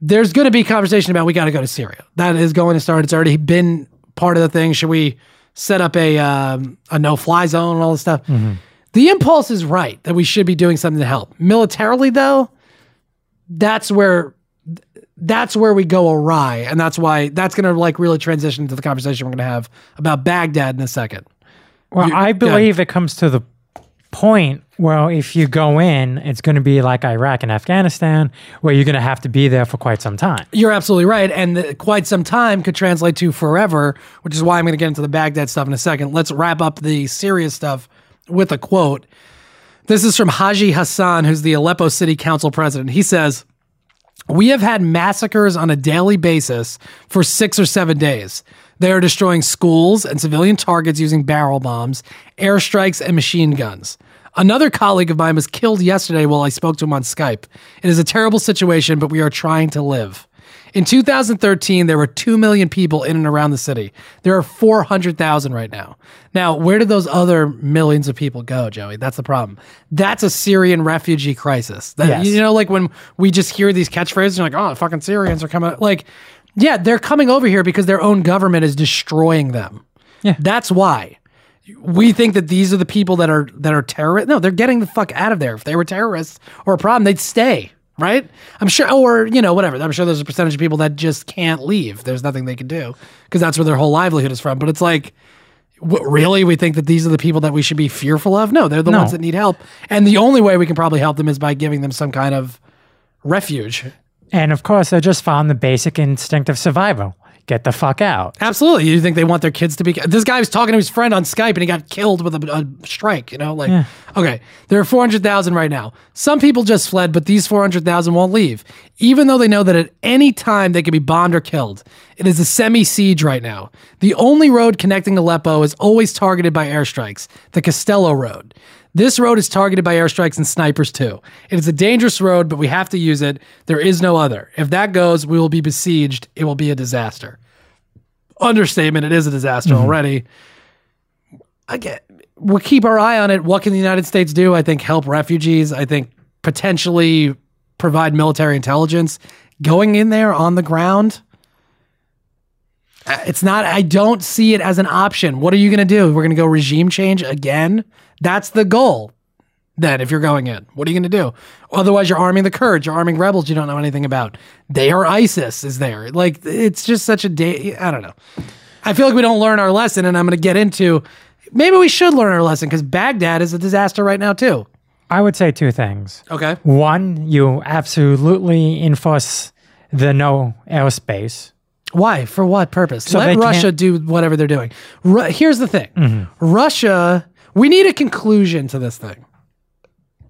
there's going to be conversation about we got to go to Syria. That is going to start. It's already been part of the thing? Should we set up a um, a no fly zone and all this stuff? The impulse is right that we should be doing something to help. Militarily, though, that's where that's where we go awry, and that's why that's going to like really transition into the conversation we're going to have about Baghdad in a second. Well, I believe it comes to the point where if you go in, it's going to be like Iraq and Afghanistan, where you're going to have to be there for quite some time. You're absolutely right, and the, quite some time could translate to forever, which is why I'm going to get into the Baghdad stuff in a second. Let's wrap up the serious stuff with a quote. This is from Haji Hassan, who's the Aleppo City Council president. He says, We have had massacres on a daily basis for six or seven days. They are destroying schools and civilian targets using barrel bombs, airstrikes, and machine guns. Another colleague of mine was killed yesterday while I spoke to him on Skype. It is a terrible situation, but we are trying to live. In 2013, there were 2 million people in and around the city. There are 400,000 right now. Now, where did those other millions of people go, Joey? That's the problem. That's a Syrian refugee crisis. That, Yes. You know, like when we just hear these catchphrases, you're like, oh, fucking Syrians are coming. Like, yeah, they're coming over here because their own government is destroying them. Yeah. That's why we think that these are the people that are that are terrorists. No, they're getting the fuck out of there. If they were terrorists or a problem, they'd stay, right? I'm sure, or you know, whatever. I'm sure there's a percentage of people that just can't leave. There's nothing they can do because that's where their whole livelihood is from. But it's like, what, really, we think that these are the people that we should be fearful of? No, they're the No. ones that need help, and the only way we can probably help them is by giving them some kind of refuge. And of course, they just found the basic instinct of survival get the fuck out. Absolutely. You think they want their kids to be. This guy was talking to his friend on Skype and he got killed with a, a strike, you know? Like, Yeah. okay, there are 400,000 right now. Some people just fled, but these 400,000 won't leave, even though they know that at any time they could be bombed or killed. It is a semi siege right now. The only road connecting Aleppo is always targeted by airstrikes, the Castello Road. This road is targeted by airstrikes and snipers too. It is a dangerous road, but we have to use it. There is no other. If that goes, we will be besieged. It will be a disaster understatement. It is a disaster already. I get. We'll keep our eye on it. What can the United States do? I think help refugees. I think potentially provide military intelligence. Going in there on the ground. uh, It's not. I don't see it as an option. What are you going to do? We're going to go regime change again. That's the goal. Then, if you're going in, what are you going to do? Otherwise, you're arming the Kurds. You're arming rebels you don't know anything about. They are ISIS. Is there? Like, it's just such a day. I don't know. I feel like we don't learn our lesson, and I'm going to get into. Maybe we should learn our lesson because Baghdad is a disaster right now too. I would say two things. Okay. One, you absolutely enforce the no airspace. Why? For what purpose? So Let Russia do whatever they're doing. Ru- here's the thing mm-hmm. Russia, we need a conclusion to this thing.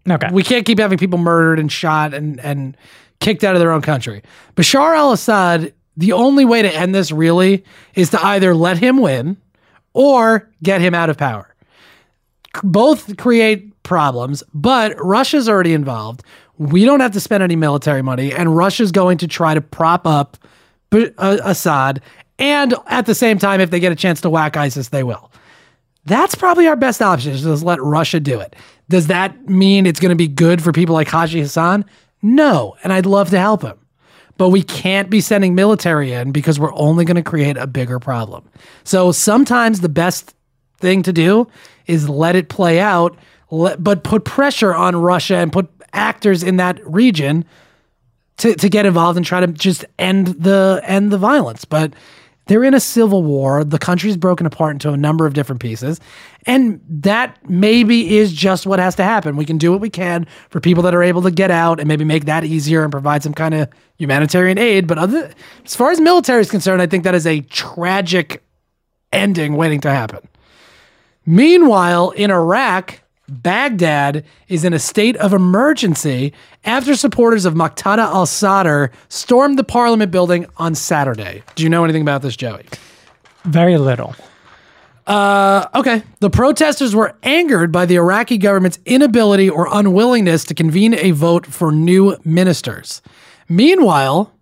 Okay. We can't keep having people murdered and shot and, and kicked out of their own country. Bashar al Assad, the only way to end this really is to either let him win or get him out of power. Both create problems, but Russia's already involved. We don't have to spend any military money, and Russia's going to try to prop up B- uh, Assad. And at the same time, if they get a chance to whack ISIS, they will. That's probably our best option is just let Russia do it. Does that mean it's going to be good for people like Haji Hassan? No, and I'd love to help him. But we can't be sending military in because we're only going to create a bigger problem. So sometimes the best thing to do is let it play out, let, but put pressure on Russia and put actors in that region to, to get involved and try to just end the end the violence. But they're in a civil war. The country's broken apart into a number of different pieces. And that maybe is just what has to happen. We can do what we can for people that are able to get out and maybe make that easier and provide some kind of humanitarian aid. But other, as far as military is concerned, I think that is a tragic ending waiting to happen. Meanwhile, in Iraq, Baghdad is in a state of emergency after supporters of Muqtada al Sadr stormed the parliament building on Saturday. Do you know anything about this, Joey? Very little. Uh, okay. The protesters were angered by the Iraqi government's inability or unwillingness to convene a vote for new ministers. Meanwhile,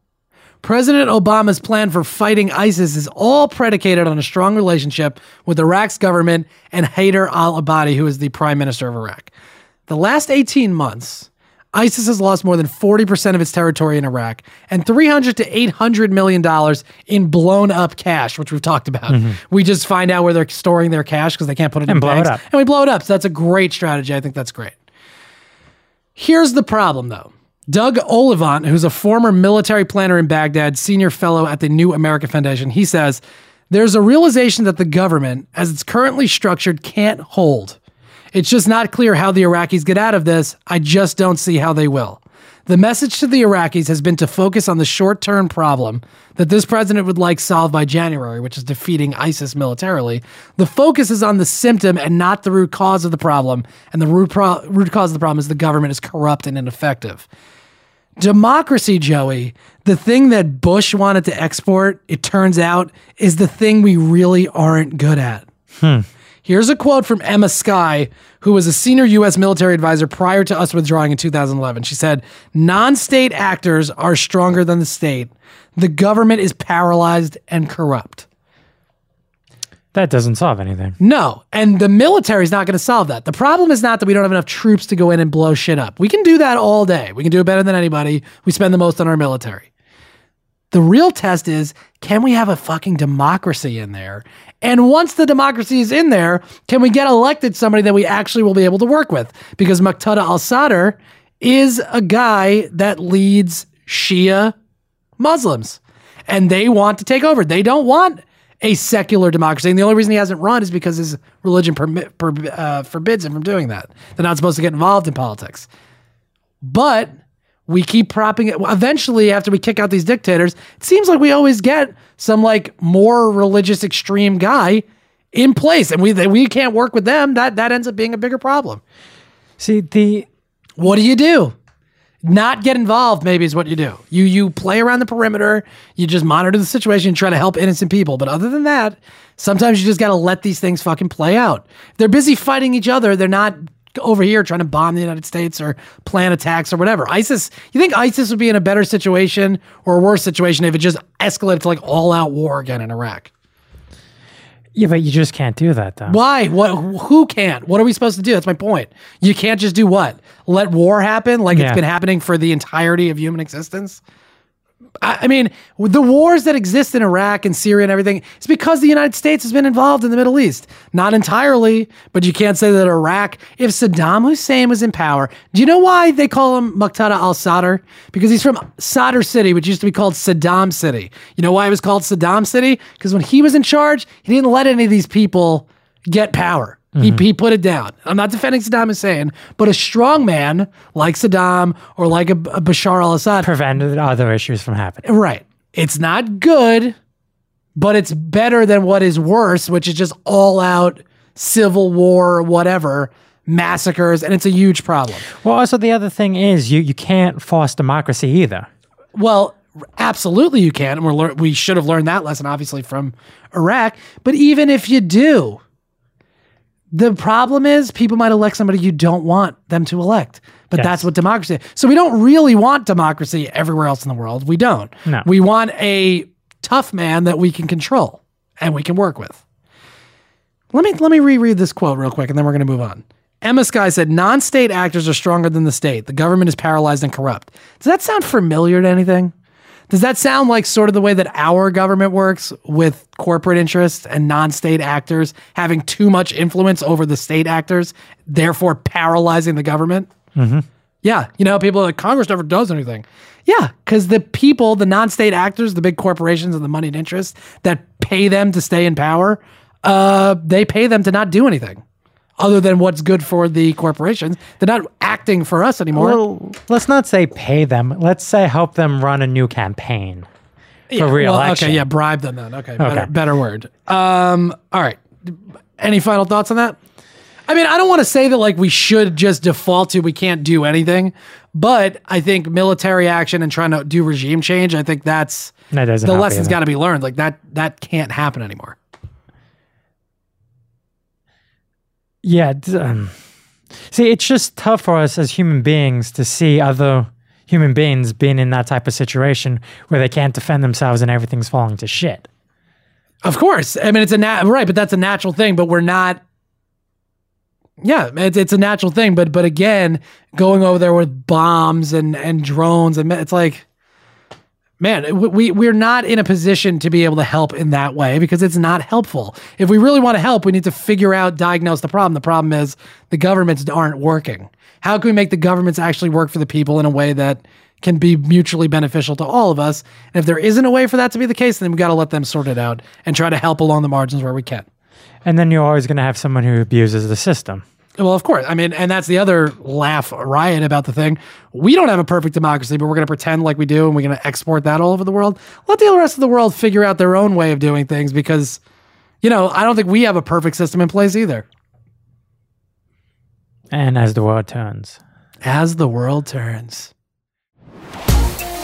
President Obama's plan for fighting ISIS is all predicated on a strong relationship with Iraq's government and Haider al Abadi, who is the prime minister of Iraq. The last 18 months, ISIS has lost more than 40% of its territory in Iraq and 300 to 800 million dollars in blown up cash, which we've talked about. Mm-hmm. We just find out where they're storing their cash because they can't put it in And blow it banks, up. and we blow it up. So that's a great strategy. I think that's great. Here's the problem, though. Doug Ollivant, who's a former military planner in Baghdad, senior fellow at the New America Foundation, he says there's a realization that the government, as it's currently structured, can't hold. It's just not clear how the Iraqis get out of this. I just don't see how they will. The message to the Iraqis has been to focus on the short term problem that this president would like solved by January, which is defeating ISIS militarily. The focus is on the symptom and not the root cause of the problem. And the root, pro- root cause of the problem is the government is corrupt and ineffective. Democracy, Joey, the thing that Bush wanted to export, it turns out, is the thing we really aren't good at. Hmm. Here's a quote from Emma Sky, who was a senior U.S. military advisor prior to us withdrawing in 2011. She said, Non state actors are stronger than the state. The government is paralyzed and corrupt. That doesn't solve anything. No, and the military is not going to solve that. The problem is not that we don't have enough troops to go in and blow shit up. We can do that all day. We can do it better than anybody. We spend the most on our military. The real test is can we have a fucking democracy in there? And once the democracy is in there, can we get elected somebody that we actually will be able to work with? Because Muqtada al Sadr is a guy that leads Shia Muslims and they want to take over. They don't want a secular democracy. And the only reason he hasn't run is because his religion permit, per, uh, forbids him from doing that. They're not supposed to get involved in politics. But we keep propping it. Eventually, after we kick out these dictators, it seems like we always get some like more religious extreme guy in place, and we we can't work with them. That that ends up being a bigger problem. See, the What do you do? Not get involved, maybe is what you do. You you play around the perimeter, you just monitor the situation and try to help innocent people. But other than that, sometimes you just gotta let these things fucking play out. They're busy fighting each other. They're not over here trying to bomb the United States or plan attacks or whatever. ISIS, you think ISIS would be in a better situation or a worse situation if it just escalated to like all out war again in Iraq? Yeah, but you just can't do that though. Why? What? Who can't? What are we supposed to do? That's my point. You can't just do what? Let war happen like Yeah. it's been happening for the entirety of human existence. I, I mean, the wars that exist in Iraq and Syria and everything, it's because the United States has been involved in the Middle East. Not entirely, but you can't say that Iraq. If Saddam Hussein was in power, do you know why they call him Muqtada al-Sadr? Because he's from Sadr City, which used to be called Saddam City. You know why it was called Saddam City? Because when he was in charge, he didn't let any of these people get power. He, mm-hmm. he put it down. I'm not defending Saddam Hussein, but a strong man like Saddam or like a, a Bashar al-Assad Prevented other issues from happening. Right. It's not good, but it's better than what is worse, which is just all out civil war, whatever, massacres, and it's a huge problem. Well, also the other thing is you you can't force democracy either. Well, absolutely you can, and we're lear- we should have learned that lesson obviously from Iraq. But even if you do, the problem is people might elect somebody you don't want them to elect. But Yes. that's what democracy is. So we don't really want democracy everywhere else in the world. We don't. No. We want a tough man that we can control and we can work with. Let me let me reread this quote real quick and then we're going to move on. Emma Sky said, "Non-state actors are stronger than the state. The government is paralyzed and corrupt." Does that sound familiar to anything? Does that sound like sort of the way that our government works with corporate interests and non-state actors having too much influence over the state actors, therefore paralyzing the government? Yeah, you know, people are like Congress never does anything. Yeah, because the people, the non-state actors, the big corporations and the moneyed interests that pay them to stay in power, uh, they pay them to not do anything other than what's good for the corporations. They're not acting for us anymore. Well, let's not say pay them. Let's say help them run a new campaign for Well, reelection. okay, yeah, bribe them then. Okay, better, Okay. better word. Um, all right. Any final thoughts on that? I mean, I don't want to say that like we should just default to we can't do anything, but I think military action and trying to do regime change, I think that's That the lesson's got to be learned. Like that that can't happen anymore. Yeah. Um, see, it's just tough for us as human beings to see other human beings being in that type of situation where they can't defend themselves and everything's falling to shit. Of course. I mean, it's a nat- right, but that's a natural thing, but we're not Yeah, it's, it's a natural thing, but but again, going over there with bombs and and drones and it's like, man, we we're not in a position to be able to help in that way because it's not helpful. If we really want to help, we need to figure out, diagnose the problem. The problem is the governments aren't working. How can we make the governments actually work for the people in a way that can be mutually beneficial to all of us? And if there isn't a way for that to be the case, then we got to let them sort it out and try to help along the margins where we can. And then you're always going to have someone who abuses the system. Well, of course. I mean, and that's the other laugh riot about the thing. We don't have a perfect democracy, but we're going to pretend like we do and we're going to export that all over the world. Let the rest of the world figure out their own way of doing things because, you know, I don't think we have a perfect system in place either. And as the world turns. As the world turns.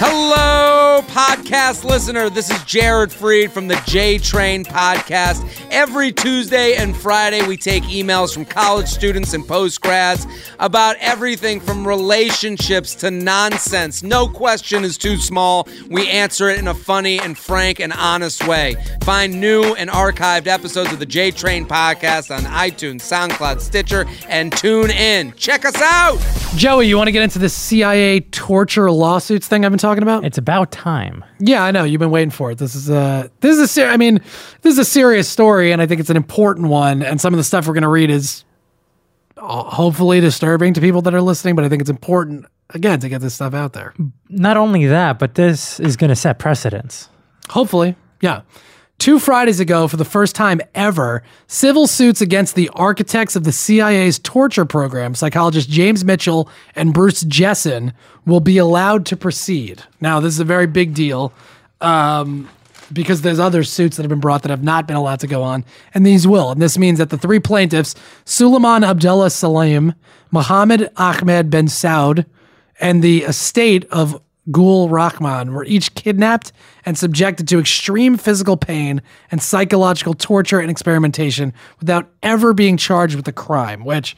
Hello, podcast listener. This is Jared Freid from the J Train podcast. Every Tuesday and Friday, we take emails from college students and post grads about everything from relationships to nonsense. No question is too small. We answer it in a funny and frank and honest way. Find new and archived episodes of the J Train podcast on iTunes, SoundCloud, Stitcher, and tune in. Check us out. Joey, you want to get into this CIA torture lawsuits thing I've been talking about? It's about time. Yeah, I know. You've been waiting for it. This is a this is a ser- I mean, this is a serious story, and I think it's an important one. And some of the stuff we're going to read is uh, hopefully disturbing to people that are listening, but I think it's important again to get this stuff out there. Not only that, but this is going to set precedents. Hopefully, yeah. Two Fridays ago, for the first time ever, civil suits against the architects of the CIA's torture program, psychologist James Mitchell and Bruce Jessen, will be allowed to proceed. Now, this is a very big deal um, because there's other suits that have been brought that have not been allowed to go on, and these will. And this means that the three plaintiffs, Suleiman Abdullah Salim, Mohammed Ahmed Ben Saud, and the estate of Gul Rahman were each kidnapped and subjected to extreme physical pain and psychological torture and experimentation without ever being charged with a crime, which,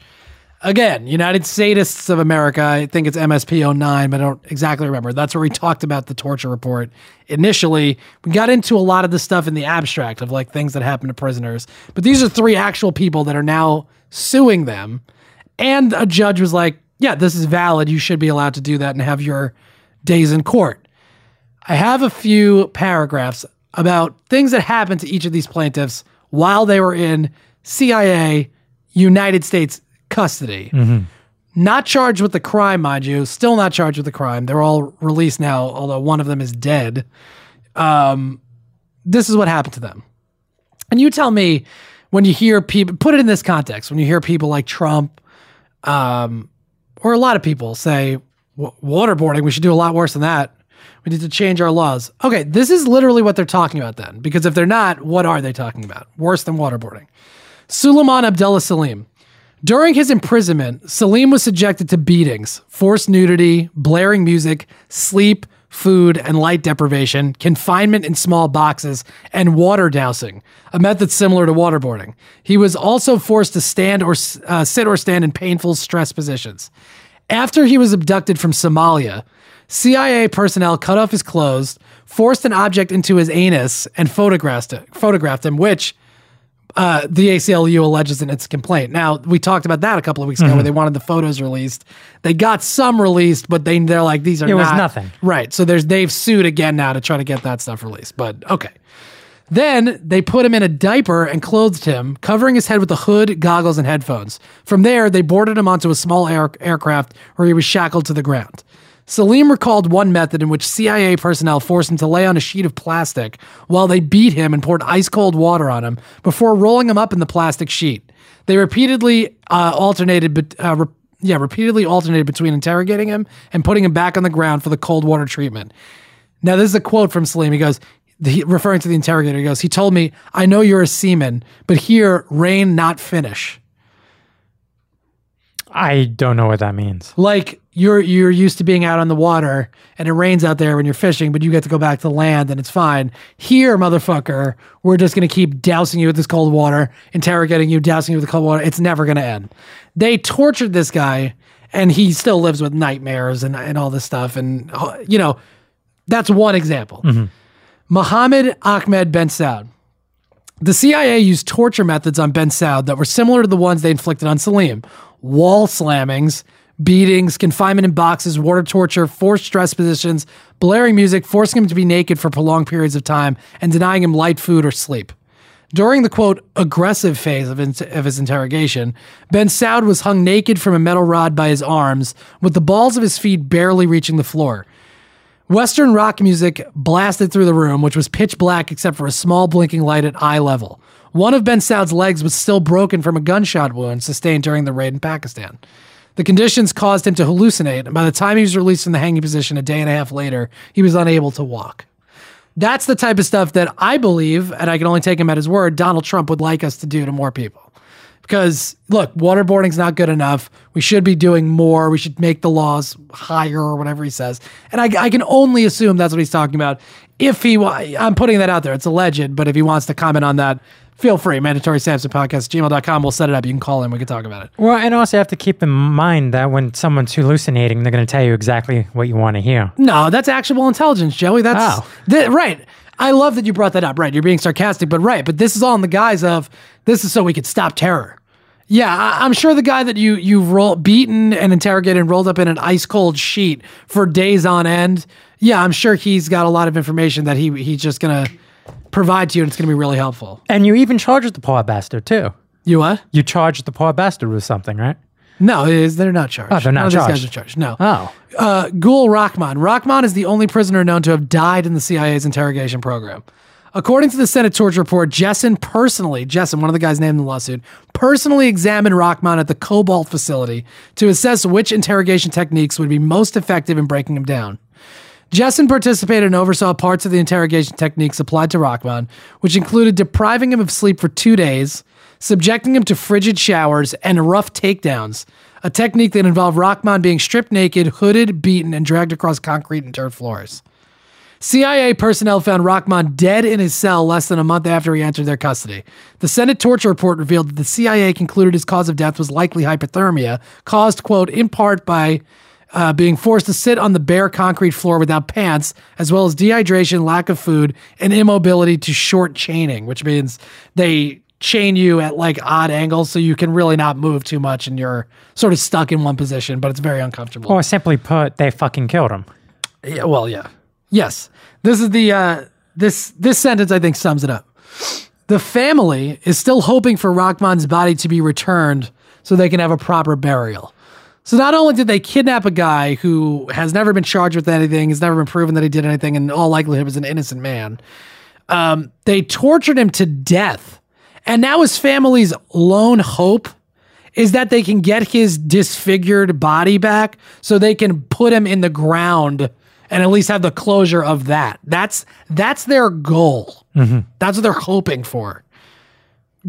again, United Sadists of America, I think it's MSP 09, but I don't exactly remember. That's where we talked about the torture report. Initially, we got into a lot of the stuff in the abstract of like things that happen to prisoners, but these are three actual people that are now suing them. And a judge was like, yeah, this is valid. You should be allowed to do that and have your days in court. I have a few paragraphs about things that happened to each of these plaintiffs while they were in CIA United States custody. Not charged with the crime, mind you, still not charged with the crime. They're all released now, although one of them is dead. Um, this is what happened to them. And you tell me when you hear people, put it in this context, when you hear people like Trump, um, or a lot of people say, "Wa- waterboarding, we should do a lot worse than that. We need to change our laws. Okay, this is literally what they're talking about then. Because if they're not, what are they talking about? Worse than waterboarding. Suleiman Abdullah Salim. During his imprisonment, Salim was subjected to beatings, forced nudity, blaring music, sleep, food, and light deprivation, confinement in small boxes, and water dousing, a method similar to waterboarding. He was also forced to stand or uh, sit or stand in painful stress positions. After he was abducted from Somalia, CIA personnel cut off his clothes, forced an object into his anus, and photographed it, photographed him, which uh, the ACLU alleges in its complaint. Now, we talked about that a couple of weeks ago where they wanted the photos released. They got some released, but they, they're like, these are It was nothing. Right. So there's they've sued again now to try to get that stuff released. But okay. Then they put him in a diaper and clothed him, covering his head with a hood, goggles, and headphones. From there, they boarded him onto a small air- aircraft where he was shackled to the ground. Salim recalled one method in which CIA personnel forced him to lay on a sheet of plastic while they beat him and poured ice cold water on him before rolling him up in the plastic sheet. They repeatedly uh, alternated, bet- uh, re- yeah, repeatedly alternated between interrogating him and putting him back on the ground for the cold water treatment. Now, this is a quote from Salim. He goes, he, referring to the interrogator, he goes, he told me, I know you're a seaman, but here, rain, not finish. I don't know what that means. Like you're you're used to being out on the water and it rains out there when you're fishing, but you get to go back to land and it's fine. Here, motherfucker, we're just gonna keep dousing you with this cold water, interrogating you, dousing you with the cold water. It's never gonna end. They tortured this guy, and he still lives with nightmares and and all this stuff. And you know, that's one example. Mm-hmm. Mohammed Ahmed Ben Saud. The CIA used torture methods on Ben Saud that were similar to the ones they inflicted on Salim wall slammings, beatings, confinement in boxes, water torture, forced stress positions, blaring music, forcing him to be naked for prolonged periods of time, and denying him light food or sleep. During the quote aggressive phase of, in- of his interrogation, Ben Saud was hung naked from a metal rod by his arms, with the balls of his feet barely reaching the floor. Western rock music blasted through the room, which was pitch black except for a small blinking light at eye level. One of Ben Saud's legs was still broken from a gunshot wound sustained during the raid in Pakistan. The conditions caused him to hallucinate, and by the time he was released from the hanging position a day and a half later, he was unable to walk. That's the type of stuff that I believe, and I can only take him at his word, Donald Trump would like us to do to more people. Because look, waterboarding's not good enough. We should be doing more. We should make the laws higher or whatever he says. And I, I can only assume that's what he's talking about. If he, I'm putting that out there. It's alleged, but if he wants to comment on that, feel free. Mandatory Sampson podcast, gmail.com. We'll set it up. You can call in. We can talk about it. Well, and also you have to keep in mind that when someone's hallucinating, they're going to tell you exactly what you want to hear. No, that's actionable intelligence, Joey. That's Oh. th- right. I love that you brought that up. Right, you're being sarcastic, but right. But this is all in the guise of this is so we could stop terror. Yeah, I- I'm sure the guy that you you roll beaten and interrogated and rolled up in an ice cold sheet for days on end. Yeah, I'm sure he's got a lot of information that he he's just gonna provide to you, and it's gonna be really helpful. And you even charged the poor bastard too. You what? You charged the poor bastard with something, right? No, is, they're not charged. Oh, they're not None of these guys are charged. No. Oh. uh, Gul Rahman. Rahman is the only prisoner known to have died in the CIA's interrogation program. According to the Senate torture report, Jessen personally, Jessen, one of the guys named in the lawsuit, personally examined Rahman at the Cobalt facility to assess which interrogation techniques would be most effective in breaking him down. Jessen participated and oversaw parts of the interrogation techniques applied to Rahman, which included depriving him of sleep for two days, subjecting him to frigid showers, and rough takedowns, a technique that involved Rahman being stripped naked, hooded, beaten, and dragged across concrete and dirt floors. CIA personnel found Rahman dead in his cell less than a month after he entered their custody. The Senate torture report revealed that the CIA concluded his cause of death was likely hypothermia, caused, quote, in part by uh, being forced to sit on the bare concrete floor without pants, as well as dehydration, lack of food, and immobility to short chaining, which means they chain you at like odd angles so you can really not move too much and you're sort of stuck in one position, but it's very uncomfortable. Or simply put, they fucking killed him. Yeah, well, yeah. Yes. This is the uh this this sentence I think sums it up. The family is still hoping for Rahman's body to be returned so they can have a proper burial. So not only did they kidnap a guy who has never been charged with anything, has never been proven that he did anything, and in all likelihood was an innocent man, um, they tortured him to death. And now his family's lone hope is that they can get his disfigured body back so they can put him in the ground and at least have the closure of that. That's that's their goal. Mm-hmm. That's what they're hoping for.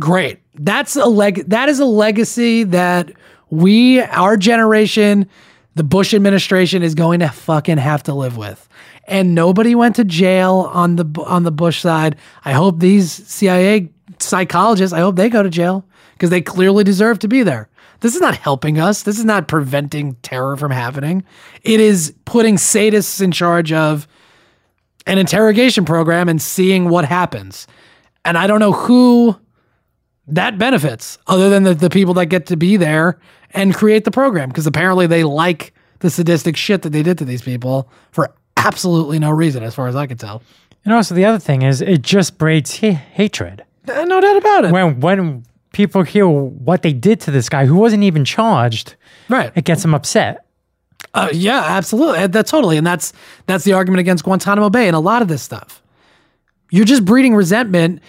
Great. That's a leg that is a legacy that we our generation the Bush administration is going to fucking have to live with. And nobody went to jail on the on the Bush side. I hope these CIA psychologists, I hope they go to jail because they clearly deserve to be there. This is not helping us. This is not preventing terror from happening. It is putting sadists in charge of an interrogation program and seeing what happens. And I don't know who that benefits other than the, the people that get to be there and create the program because apparently they like the sadistic shit that they did to these people for absolutely no reason as far as I can tell. And also, the other thing is, it just breeds ha- hatred. Uh, No doubt about it. When when people hear what they did to this guy who wasn't even charged, Right. it gets them upset. Uh, yeah, absolutely. Uh, That totally. And that's that's the argument against Guantanamo Bay and a lot of this stuff. You're just breeding resentment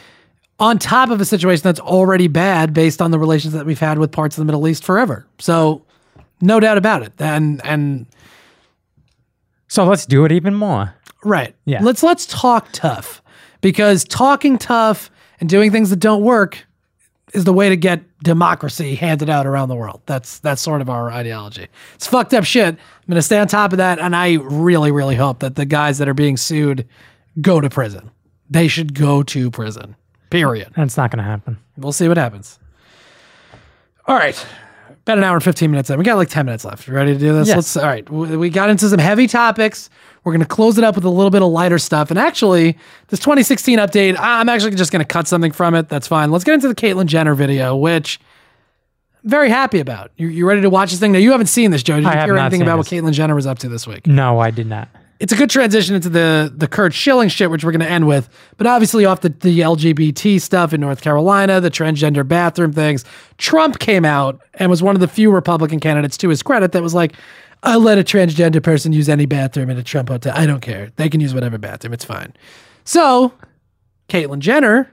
on top of a situation that's already bad based on the relations that we've had with parts of the Middle East forever. So, no doubt about it. And and So let's do it even more. right. Yeah. Let's let's talk tough because talking tough and doing things that don't work is the way to get democracy handed out around the world. That's that's sort of our ideology. It's fucked up shit. I'm gonna stay on top of that, and I really, really hope that the guys that are being sued go to prison. They should go to prison. Period. And it's not to happen. We'll see what happens. All right. About an hour and 15 minutes in. We got like 10 minutes left. You ready to do this? Yes. Let's, all right. We got into some heavy topics. We're going to close it up with a little bit of lighter stuff. And actually, this 2016 update, I'm actually just going to cut something from it. That's fine. Let's get into the Caitlyn Jenner video, which I'm very happy about. You, you ready to watch this thing? Now, you haven't seen this, Joe. Did you I hear anything about this. what Caitlyn Jenner was up to this week? No, I did not. it's a good transition into the the Curt Schilling shit, which we're going to end with. But obviously, off the, the LGBT stuff in North Carolina, the transgender bathroom things, Trump came out and was one of the few Republican candidates, to his credit, that was like, I'll let a transgender person use any bathroom in a Trump hotel. I don't care. They can use whatever bathroom. It's fine. So, Caitlyn Jenner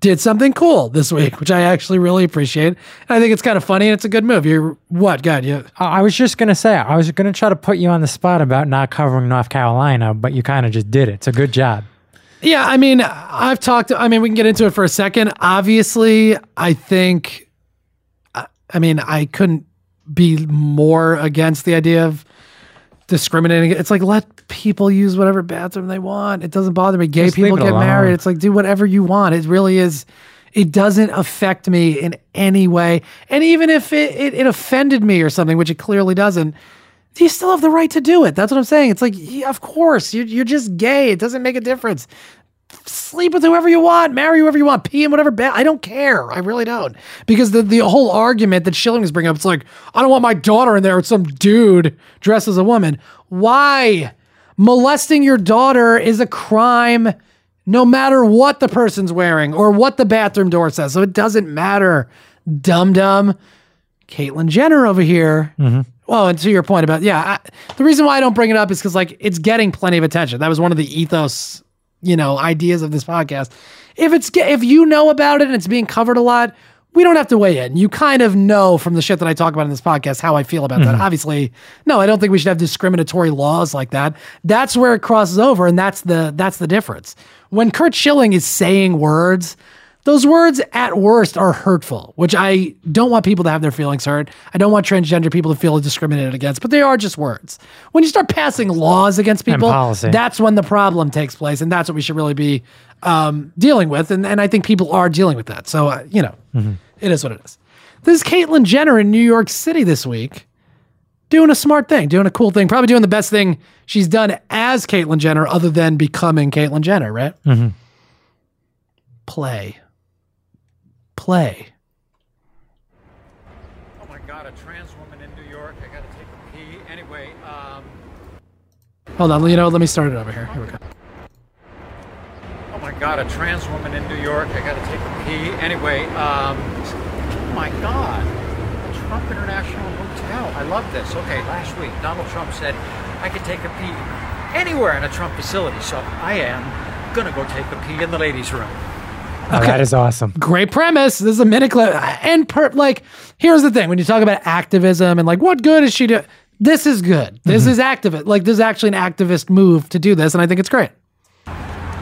did something cool this week, which I actually really appreciate. And I think it's kind of funny and it's a good move. You're what, God? You, I was just gonna say I was gonna try to put you on the spot about not covering North Carolina, but you kind of just did it. It's a good job. Yeah, I mean, I've talked. I mean, we can get into it for a second. Obviously, I think. I mean, I couldn't be more against the idea of discriminating. It's like let people use whatever bathroom they want. It doesn't bother me. Gay Just people get alone. married. It's like do whatever you want. It really is. It doesn't affect me in any way. And even if it, it, it offended me or something, which it clearly doesn't, you still have the right to do it. That's what I'm saying. It's like, yeah, of course, you're, you're just gay. It doesn't make a difference. Sleep with whoever you want, marry whoever you want, pee in whatever bed. I don't care. I really don't. Because the, the whole argument that Schilling is bringing up, it's like, I don't want my daughter in there with some dude dressed as a woman. Why? Molesting your daughter is a crime no matter what the person's wearing or what the bathroom door says. So it doesn't matter. Dum dum. Caitlyn Jenner over here. Mm-hmm. Well, and to your point about yeah, I, the reason why I don't bring it up is because like it's getting plenty of attention. That was one of the ethos, you know, ideas of this podcast. If it's if you know about it and it's being covered a lot, we don't have to weigh in. You kind of know from the shit that I talk about in this podcast how I feel about that. Mm-hmm. Obviously, no, I don't think we should have discriminatory laws like that. That's where it crosses over, and that's the that's the difference. When Curt Schilling is saying words those words at worst are hurtful, which I don't want people to have their feelings hurt. I don't want transgender people to feel discriminated against, but they are just words. When you start passing laws against people, that's when the problem takes place, and that's what we should really be um, dealing with. And, and I think people are dealing with that. So, uh, you know, it is what it is. This is Caitlyn Jenner in New York City this week doing a smart thing, doing a cool thing, probably doing the best thing she's done as Caitlyn Jenner other than becoming Caitlyn Jenner, right? Play. Play. Oh my God, a trans woman in New York. I gotta take a pee. Anyway, um, Hold on, you know, let me start it over here. Here we go. oh my God, a trans woman in New York. I gotta take a pee. Anyway, um, oh my God, the Trump International Hotel. I love this. Okay, last week Donald Trump said I could take a pee anywhere in a Trump facility, so I am gonna go take a pee in the ladies' room. Oh, that is awesome. Great premise. This is a minute clip. And per, like, here's the thing: when you talk about activism and like, what good is she doing? This is good. This is activist. Like, this is actually an activist move to do this, and I think it's great.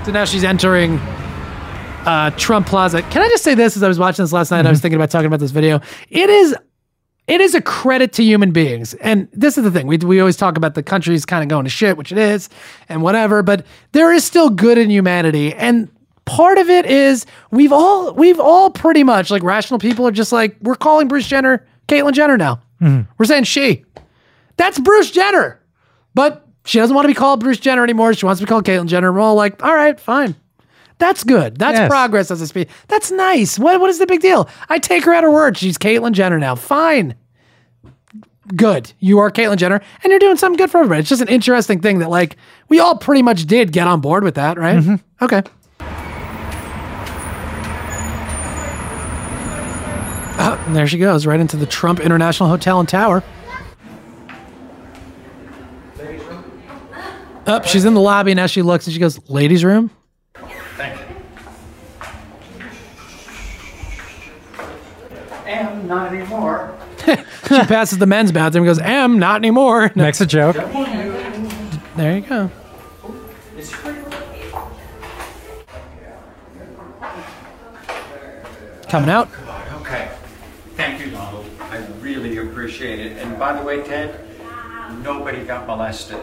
So now she's entering uh, Trump Plaza. Can I just say this? As I was watching this last night, I was thinking about talking about this video. It is it is a credit to human beings. And this is the thing. We, we always talk about the country's kind of going to shit, which it is, and whatever, but there is still good in humanity. And part of it is we've all we've all pretty much like rational people are just like, we're calling Bruce Jenner Caitlyn Jenner now. Mm-hmm. We're saying she. That's Bruce Jenner. But she doesn't want to be called Bruce Jenner anymore. She wants to be called Caitlyn Jenner. We're all like, all right, fine. That's good. That's Yes. progress as a speed. That's nice. What what is the big deal? I take her at her word. She's Caitlyn Jenner now. Fine. Good. You are Caitlyn Jenner, and you're doing something good for everybody. It's just an interesting thing that like we all pretty much did get on board with that, right? Mm-hmm. Okay. Oh, and there she goes, right into the Trump International Hotel and Tower. Up, she's in the lobby, and as she looks, and she goes, "Ladies' room." Thank you. And not anymore. She passes the men's bathroom, and goes, "Am not anymore." Makes a joke. There you go. Coming out. Okay. Thank you, Donald. I really appreciate it. And by the way, Ted, nobody got molested.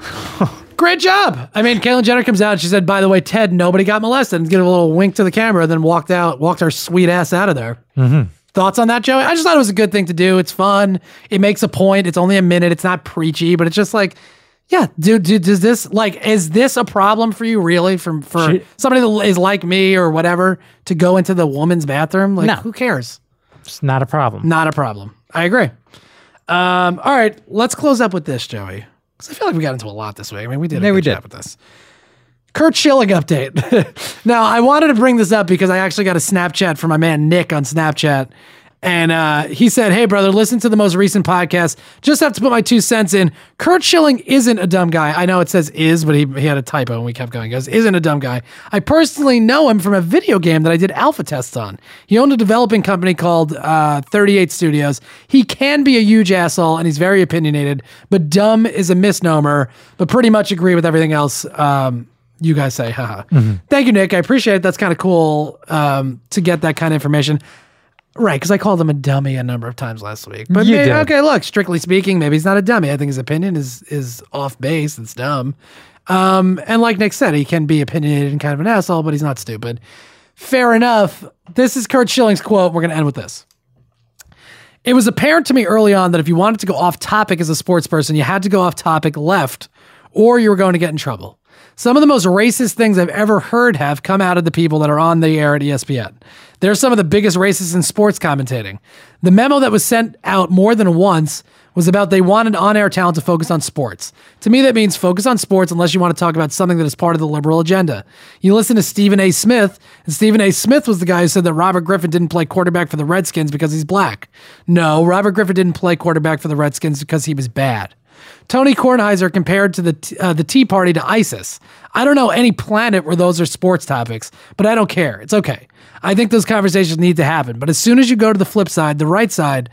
Great job. I mean, Caitlyn Jenner comes out. and She said, "By the way, Ted, nobody got molested." And give a little wink to the camera, then walked out, walked her sweet ass out of there. Mm-hmm. Thoughts on that, Joey? I just thought it was a good thing to do. It's fun. It makes a point. It's only a minute. It's not preachy, but it's just like, yeah, dude, dude does this like is this a problem for you really? From for She- somebody that is like me or whatever to go into the woman's bathroom? Like, No. who cares? It's not a problem. Not a problem. I agree. Um, all right, let's close up with this, Joey. Because I feel like we got into a lot this week. I mean, we did a Yeah, good we did. job with this. Curt Schilling update. now, I wanted to bring this up because I actually got a Snapchat from my man Nick on Snapchat. And uh, he said, Hey, brother, listen to the most recent podcast. Just have to put my two cents in. Curt Schilling isn't a dumb guy. I know it says is, but he, he had a typo and we kept going. He goes, Isn't a dumb guy. I personally know him from a video game that I did alpha tests on. He owned a developing company called uh, 38 Studios. He can be a huge asshole and he's very opinionated, but dumb is a misnomer, but pretty much agree with everything else. Um, you guys say, haha. Thank you, Nick. I appreciate it. That's kind of cool um, to get that kind of information. Right, because I called him a dummy a number of times last week. But You may- did. okay, look, strictly speaking, maybe he's not a dummy. I think his opinion is is off base. It's dumb. Um, and like Nick said, he can be opinionated and kind of an asshole, but he's not stupid. Fair enough. This is Curt Schilling's quote. We're going to end with this. It was apparent to me early on that if you wanted to go off topic as a sports person, you had to go off topic left, or you were going to get in trouble. Some of the most racist things I've ever heard have come out of the people that are on the air at ESPN. They're some of the biggest racists in sports commentating. The memo that was sent out more than once was about they wanted on air talent to focus on sports. To me, that means focus on sports unless you want to talk about something that is part of the liberal agenda. You listen to Stephen A. Smith, and Stephen A. Smith was the guy who said that Robert Griffin didn't play quarterback for the Redskins because he's black. No, Robert Griffin didn't play quarterback for the Redskins because he was bad. Tony Kornheiser compared to the uh, the Tea Party to ISIS. I don't know any planet where those are sports topics, but I don't care. It's okay. I think those conversations need to happen. But as soon as you go to the flip side, the right side,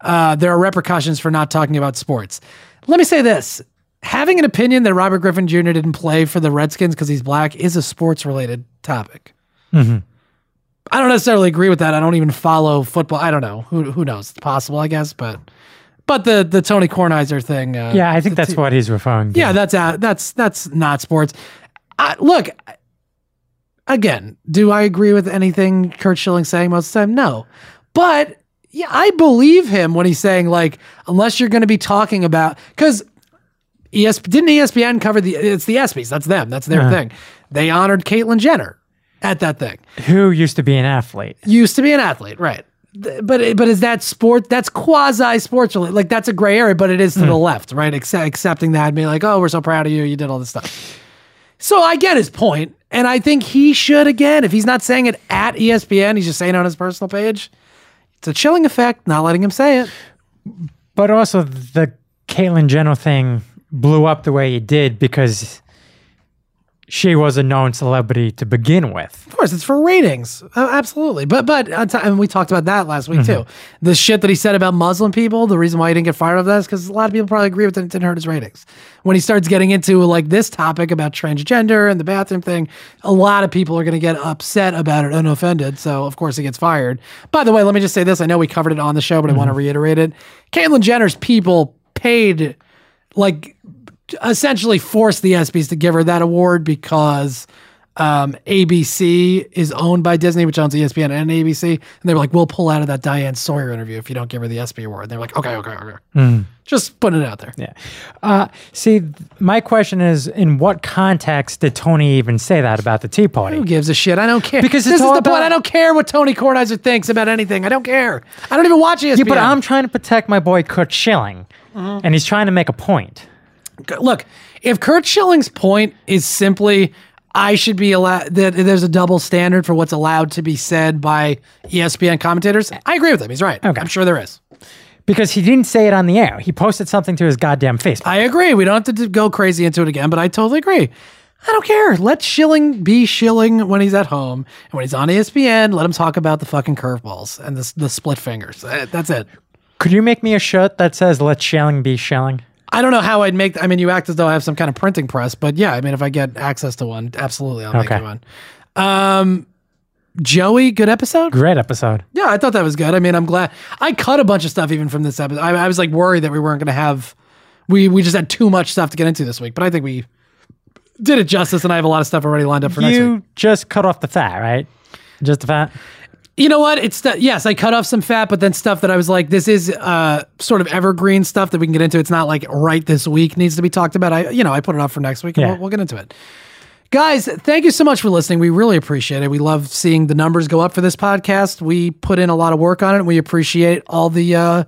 uh, there are repercussions for not talking about sports. Let me say this: having an opinion that Robert Griffin Jr. didn't play for the Redskins because he's black is a sports related topic. I don't necessarily agree with that. I don't even follow football. I don't know. Who who knows? It's possible, I guess, but. But the, the Tony Kornheiser thing, uh, Yeah, I think that's what he's referring to. yeah, that's uh, that's that's not sports. I, look, again, do I agree with anything Curt Schilling's saying most of the time? No, but yeah, I believe him when he's saying like, unless you're going to be talking about because ES didn't ESPN cover the it's the ESPYS. That's them. That's their thing. They honored Caitlyn Jenner at that thing. Who used to be an athlete? Used to be an athlete, right? But but is that sport? That's quasi sports related. Like that's a gray area, but it is to the hmm. left, right? Accept, accepting that and being like, oh, we're so proud of you. You did all this stuff. So I get his point, and I think he should again. If he's not saying it at ESPN, he's just saying it on his personal page. It's a chilling effect, not letting him say it. But also, the Caitlyn Jenner thing blew up the way it did because she was a known celebrity to begin with. Of course, it's for ratings, uh, absolutely. But but uh, t- and we talked about that last week too. The shit that he said about Muslim people. The reason why he didn't get fired of that is because a lot of people probably agree with it. It didn't hurt his ratings. When he starts getting into like this topic about transgender and the bathroom thing, a lot of people are going to get upset about it and offended. So of course he gets fired. By the way, let me just say this. I know we covered it on the show, but I want to reiterate it. Caitlyn Jenner's people paid like essentially forced the ESPYS to give her that award because um, ABC is owned by Disney, which owns ESPN and ABC. And they were like, we'll pull out of that Diane Sawyer interview if you don't give her the ESPY award. And they're like, okay, okay, okay. Just putting it out there. Yeah. Uh, see, my question is in what context did Tony even say that about the Tea Party? Who gives a shit? I don't care. Because this is the point. I don't care what Tony Kornheiser thinks about anything. I don't care. I don't even watch ESPN. Yeah, but I'm trying to protect my boy Curt Schilling, and he's trying to make a point. Look, if Curt Schilling's point is simply I should be allowed that there's a double standard for what's allowed to be said by ESPN commentators, I agree with him. He's right. Okay. I'm sure there is. Because he didn't say it on the air. He posted something to his goddamn Facebook. I agree. We don't have to go crazy into it again, but I totally agree. I don't care. Let Schilling be Schilling when he's at home, and when he's on ESPN, let him talk about the fucking curveballs and the the split fingers. Uh, That's it. Could you make me a shirt that says "Let Schilling be Schilling"? I don't know how I'd make. I mean, you act as though I have some kind of printing press, but yeah, I mean, if I get access to one, absolutely, I'll make Okay. you one. Um, Joey, good episode. Great episode. Yeah, I thought that was good. I mean, I'm glad I cut a bunch of stuff even from this episode. I, I was like worried that we weren't going to have. We we just had too much stuff to get into this week, but I think we did it justice, and I have a lot of stuff already lined up for next week. You just cut off the fat, right? Just the fat. You know what? It's stu- yes, I cut off some fat, but then stuff that I was like, this is uh sort of evergreen stuff that we can get into. It's not like right this week needs to be talked about. I you know I put it off for next week. And Yeah. we'll, we'll get into it. Guys, thank you so much for listening. We really appreciate it. We love seeing the numbers go up for this podcast. We put in a lot of work on it. And we appreciate all the uh,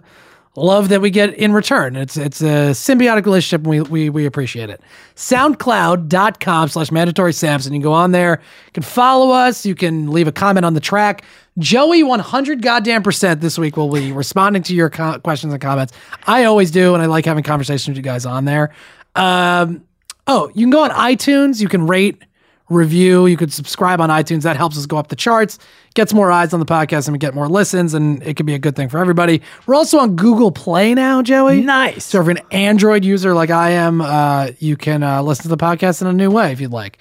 love that we get in return. It's it's a symbiotic relationship, and we we, we appreciate it. SoundCloud.com slash mandatory Sampson. You can go on there. You can follow us. You can leave a comment on the track. Joey, 100 goddamn percent this week will be responding to your co- questions and comments. I always do, and I like having conversations with you guys on there. Um, oh, you can go on iTunes. You can rate, review. You could subscribe on iTunes. That helps us go up the charts, gets more eyes on the podcast, and we get more listens, and it could be a good thing for everybody. We're also on Google Play now, Joey. Nice. So if you're an Android user like I am, uh, you can uh, listen to the podcast in a new way if you'd like.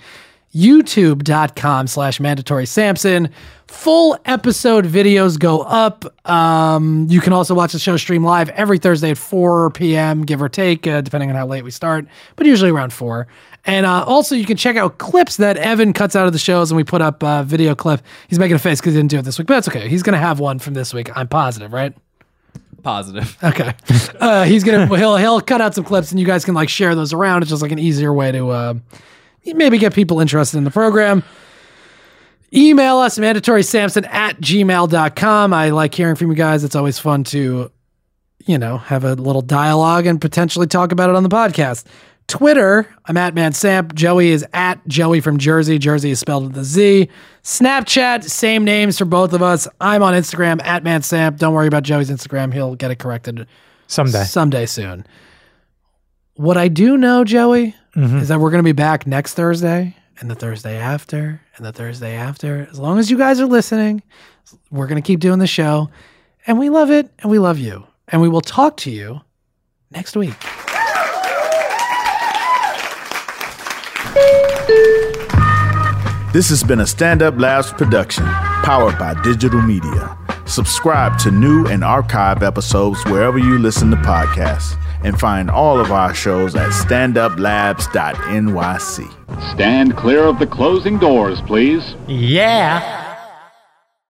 YouTube.com slash mandatory Sampson. Full episode videos go up. Um, you can also watch the show stream live every Thursday at 4 p.m., give or take, uh, depending on how late we start, but usually around 4. And uh, also, you can check out clips that Evan cuts out of the shows, and we put up uh, video clip. He's making a face because he didn't do it this week, but that's okay. He's going to have one from this week. I'm positive, right? Positive. Okay. Uh, he's gonna he'll he'll cut out some clips and you guys can like share those around. It's just like an easier way to uh, maybe get people interested in the program. Email us mandatory sampson at gmail.com. I like hearing from you guys. It's always fun to, you know, have a little dialogue and potentially talk about it on the podcast. Twitter, I'm at Man Samp. Joey is at Joey from Jersey. Jersey is spelled with a Z. Snapchat, same names for both of us. I'm on Instagram at Man Samp. Don't worry about Joey's Instagram. He'll get it corrected Someday. someday soon. What I do know, Joey, Mm-hmm. is that we're going to be back next Thursday and the Thursday after and the Thursday after. As long as you guys are listening, we're going to keep doing the show. And we love it and we love you. And we will talk to you next week. This has been a Stand Up Labs production, powered by digital media. Subscribe to new and archive episodes wherever you listen to podcasts, and find all of our shows at standuplabs.nyc. Stand clear of the closing doors, please. Yeah.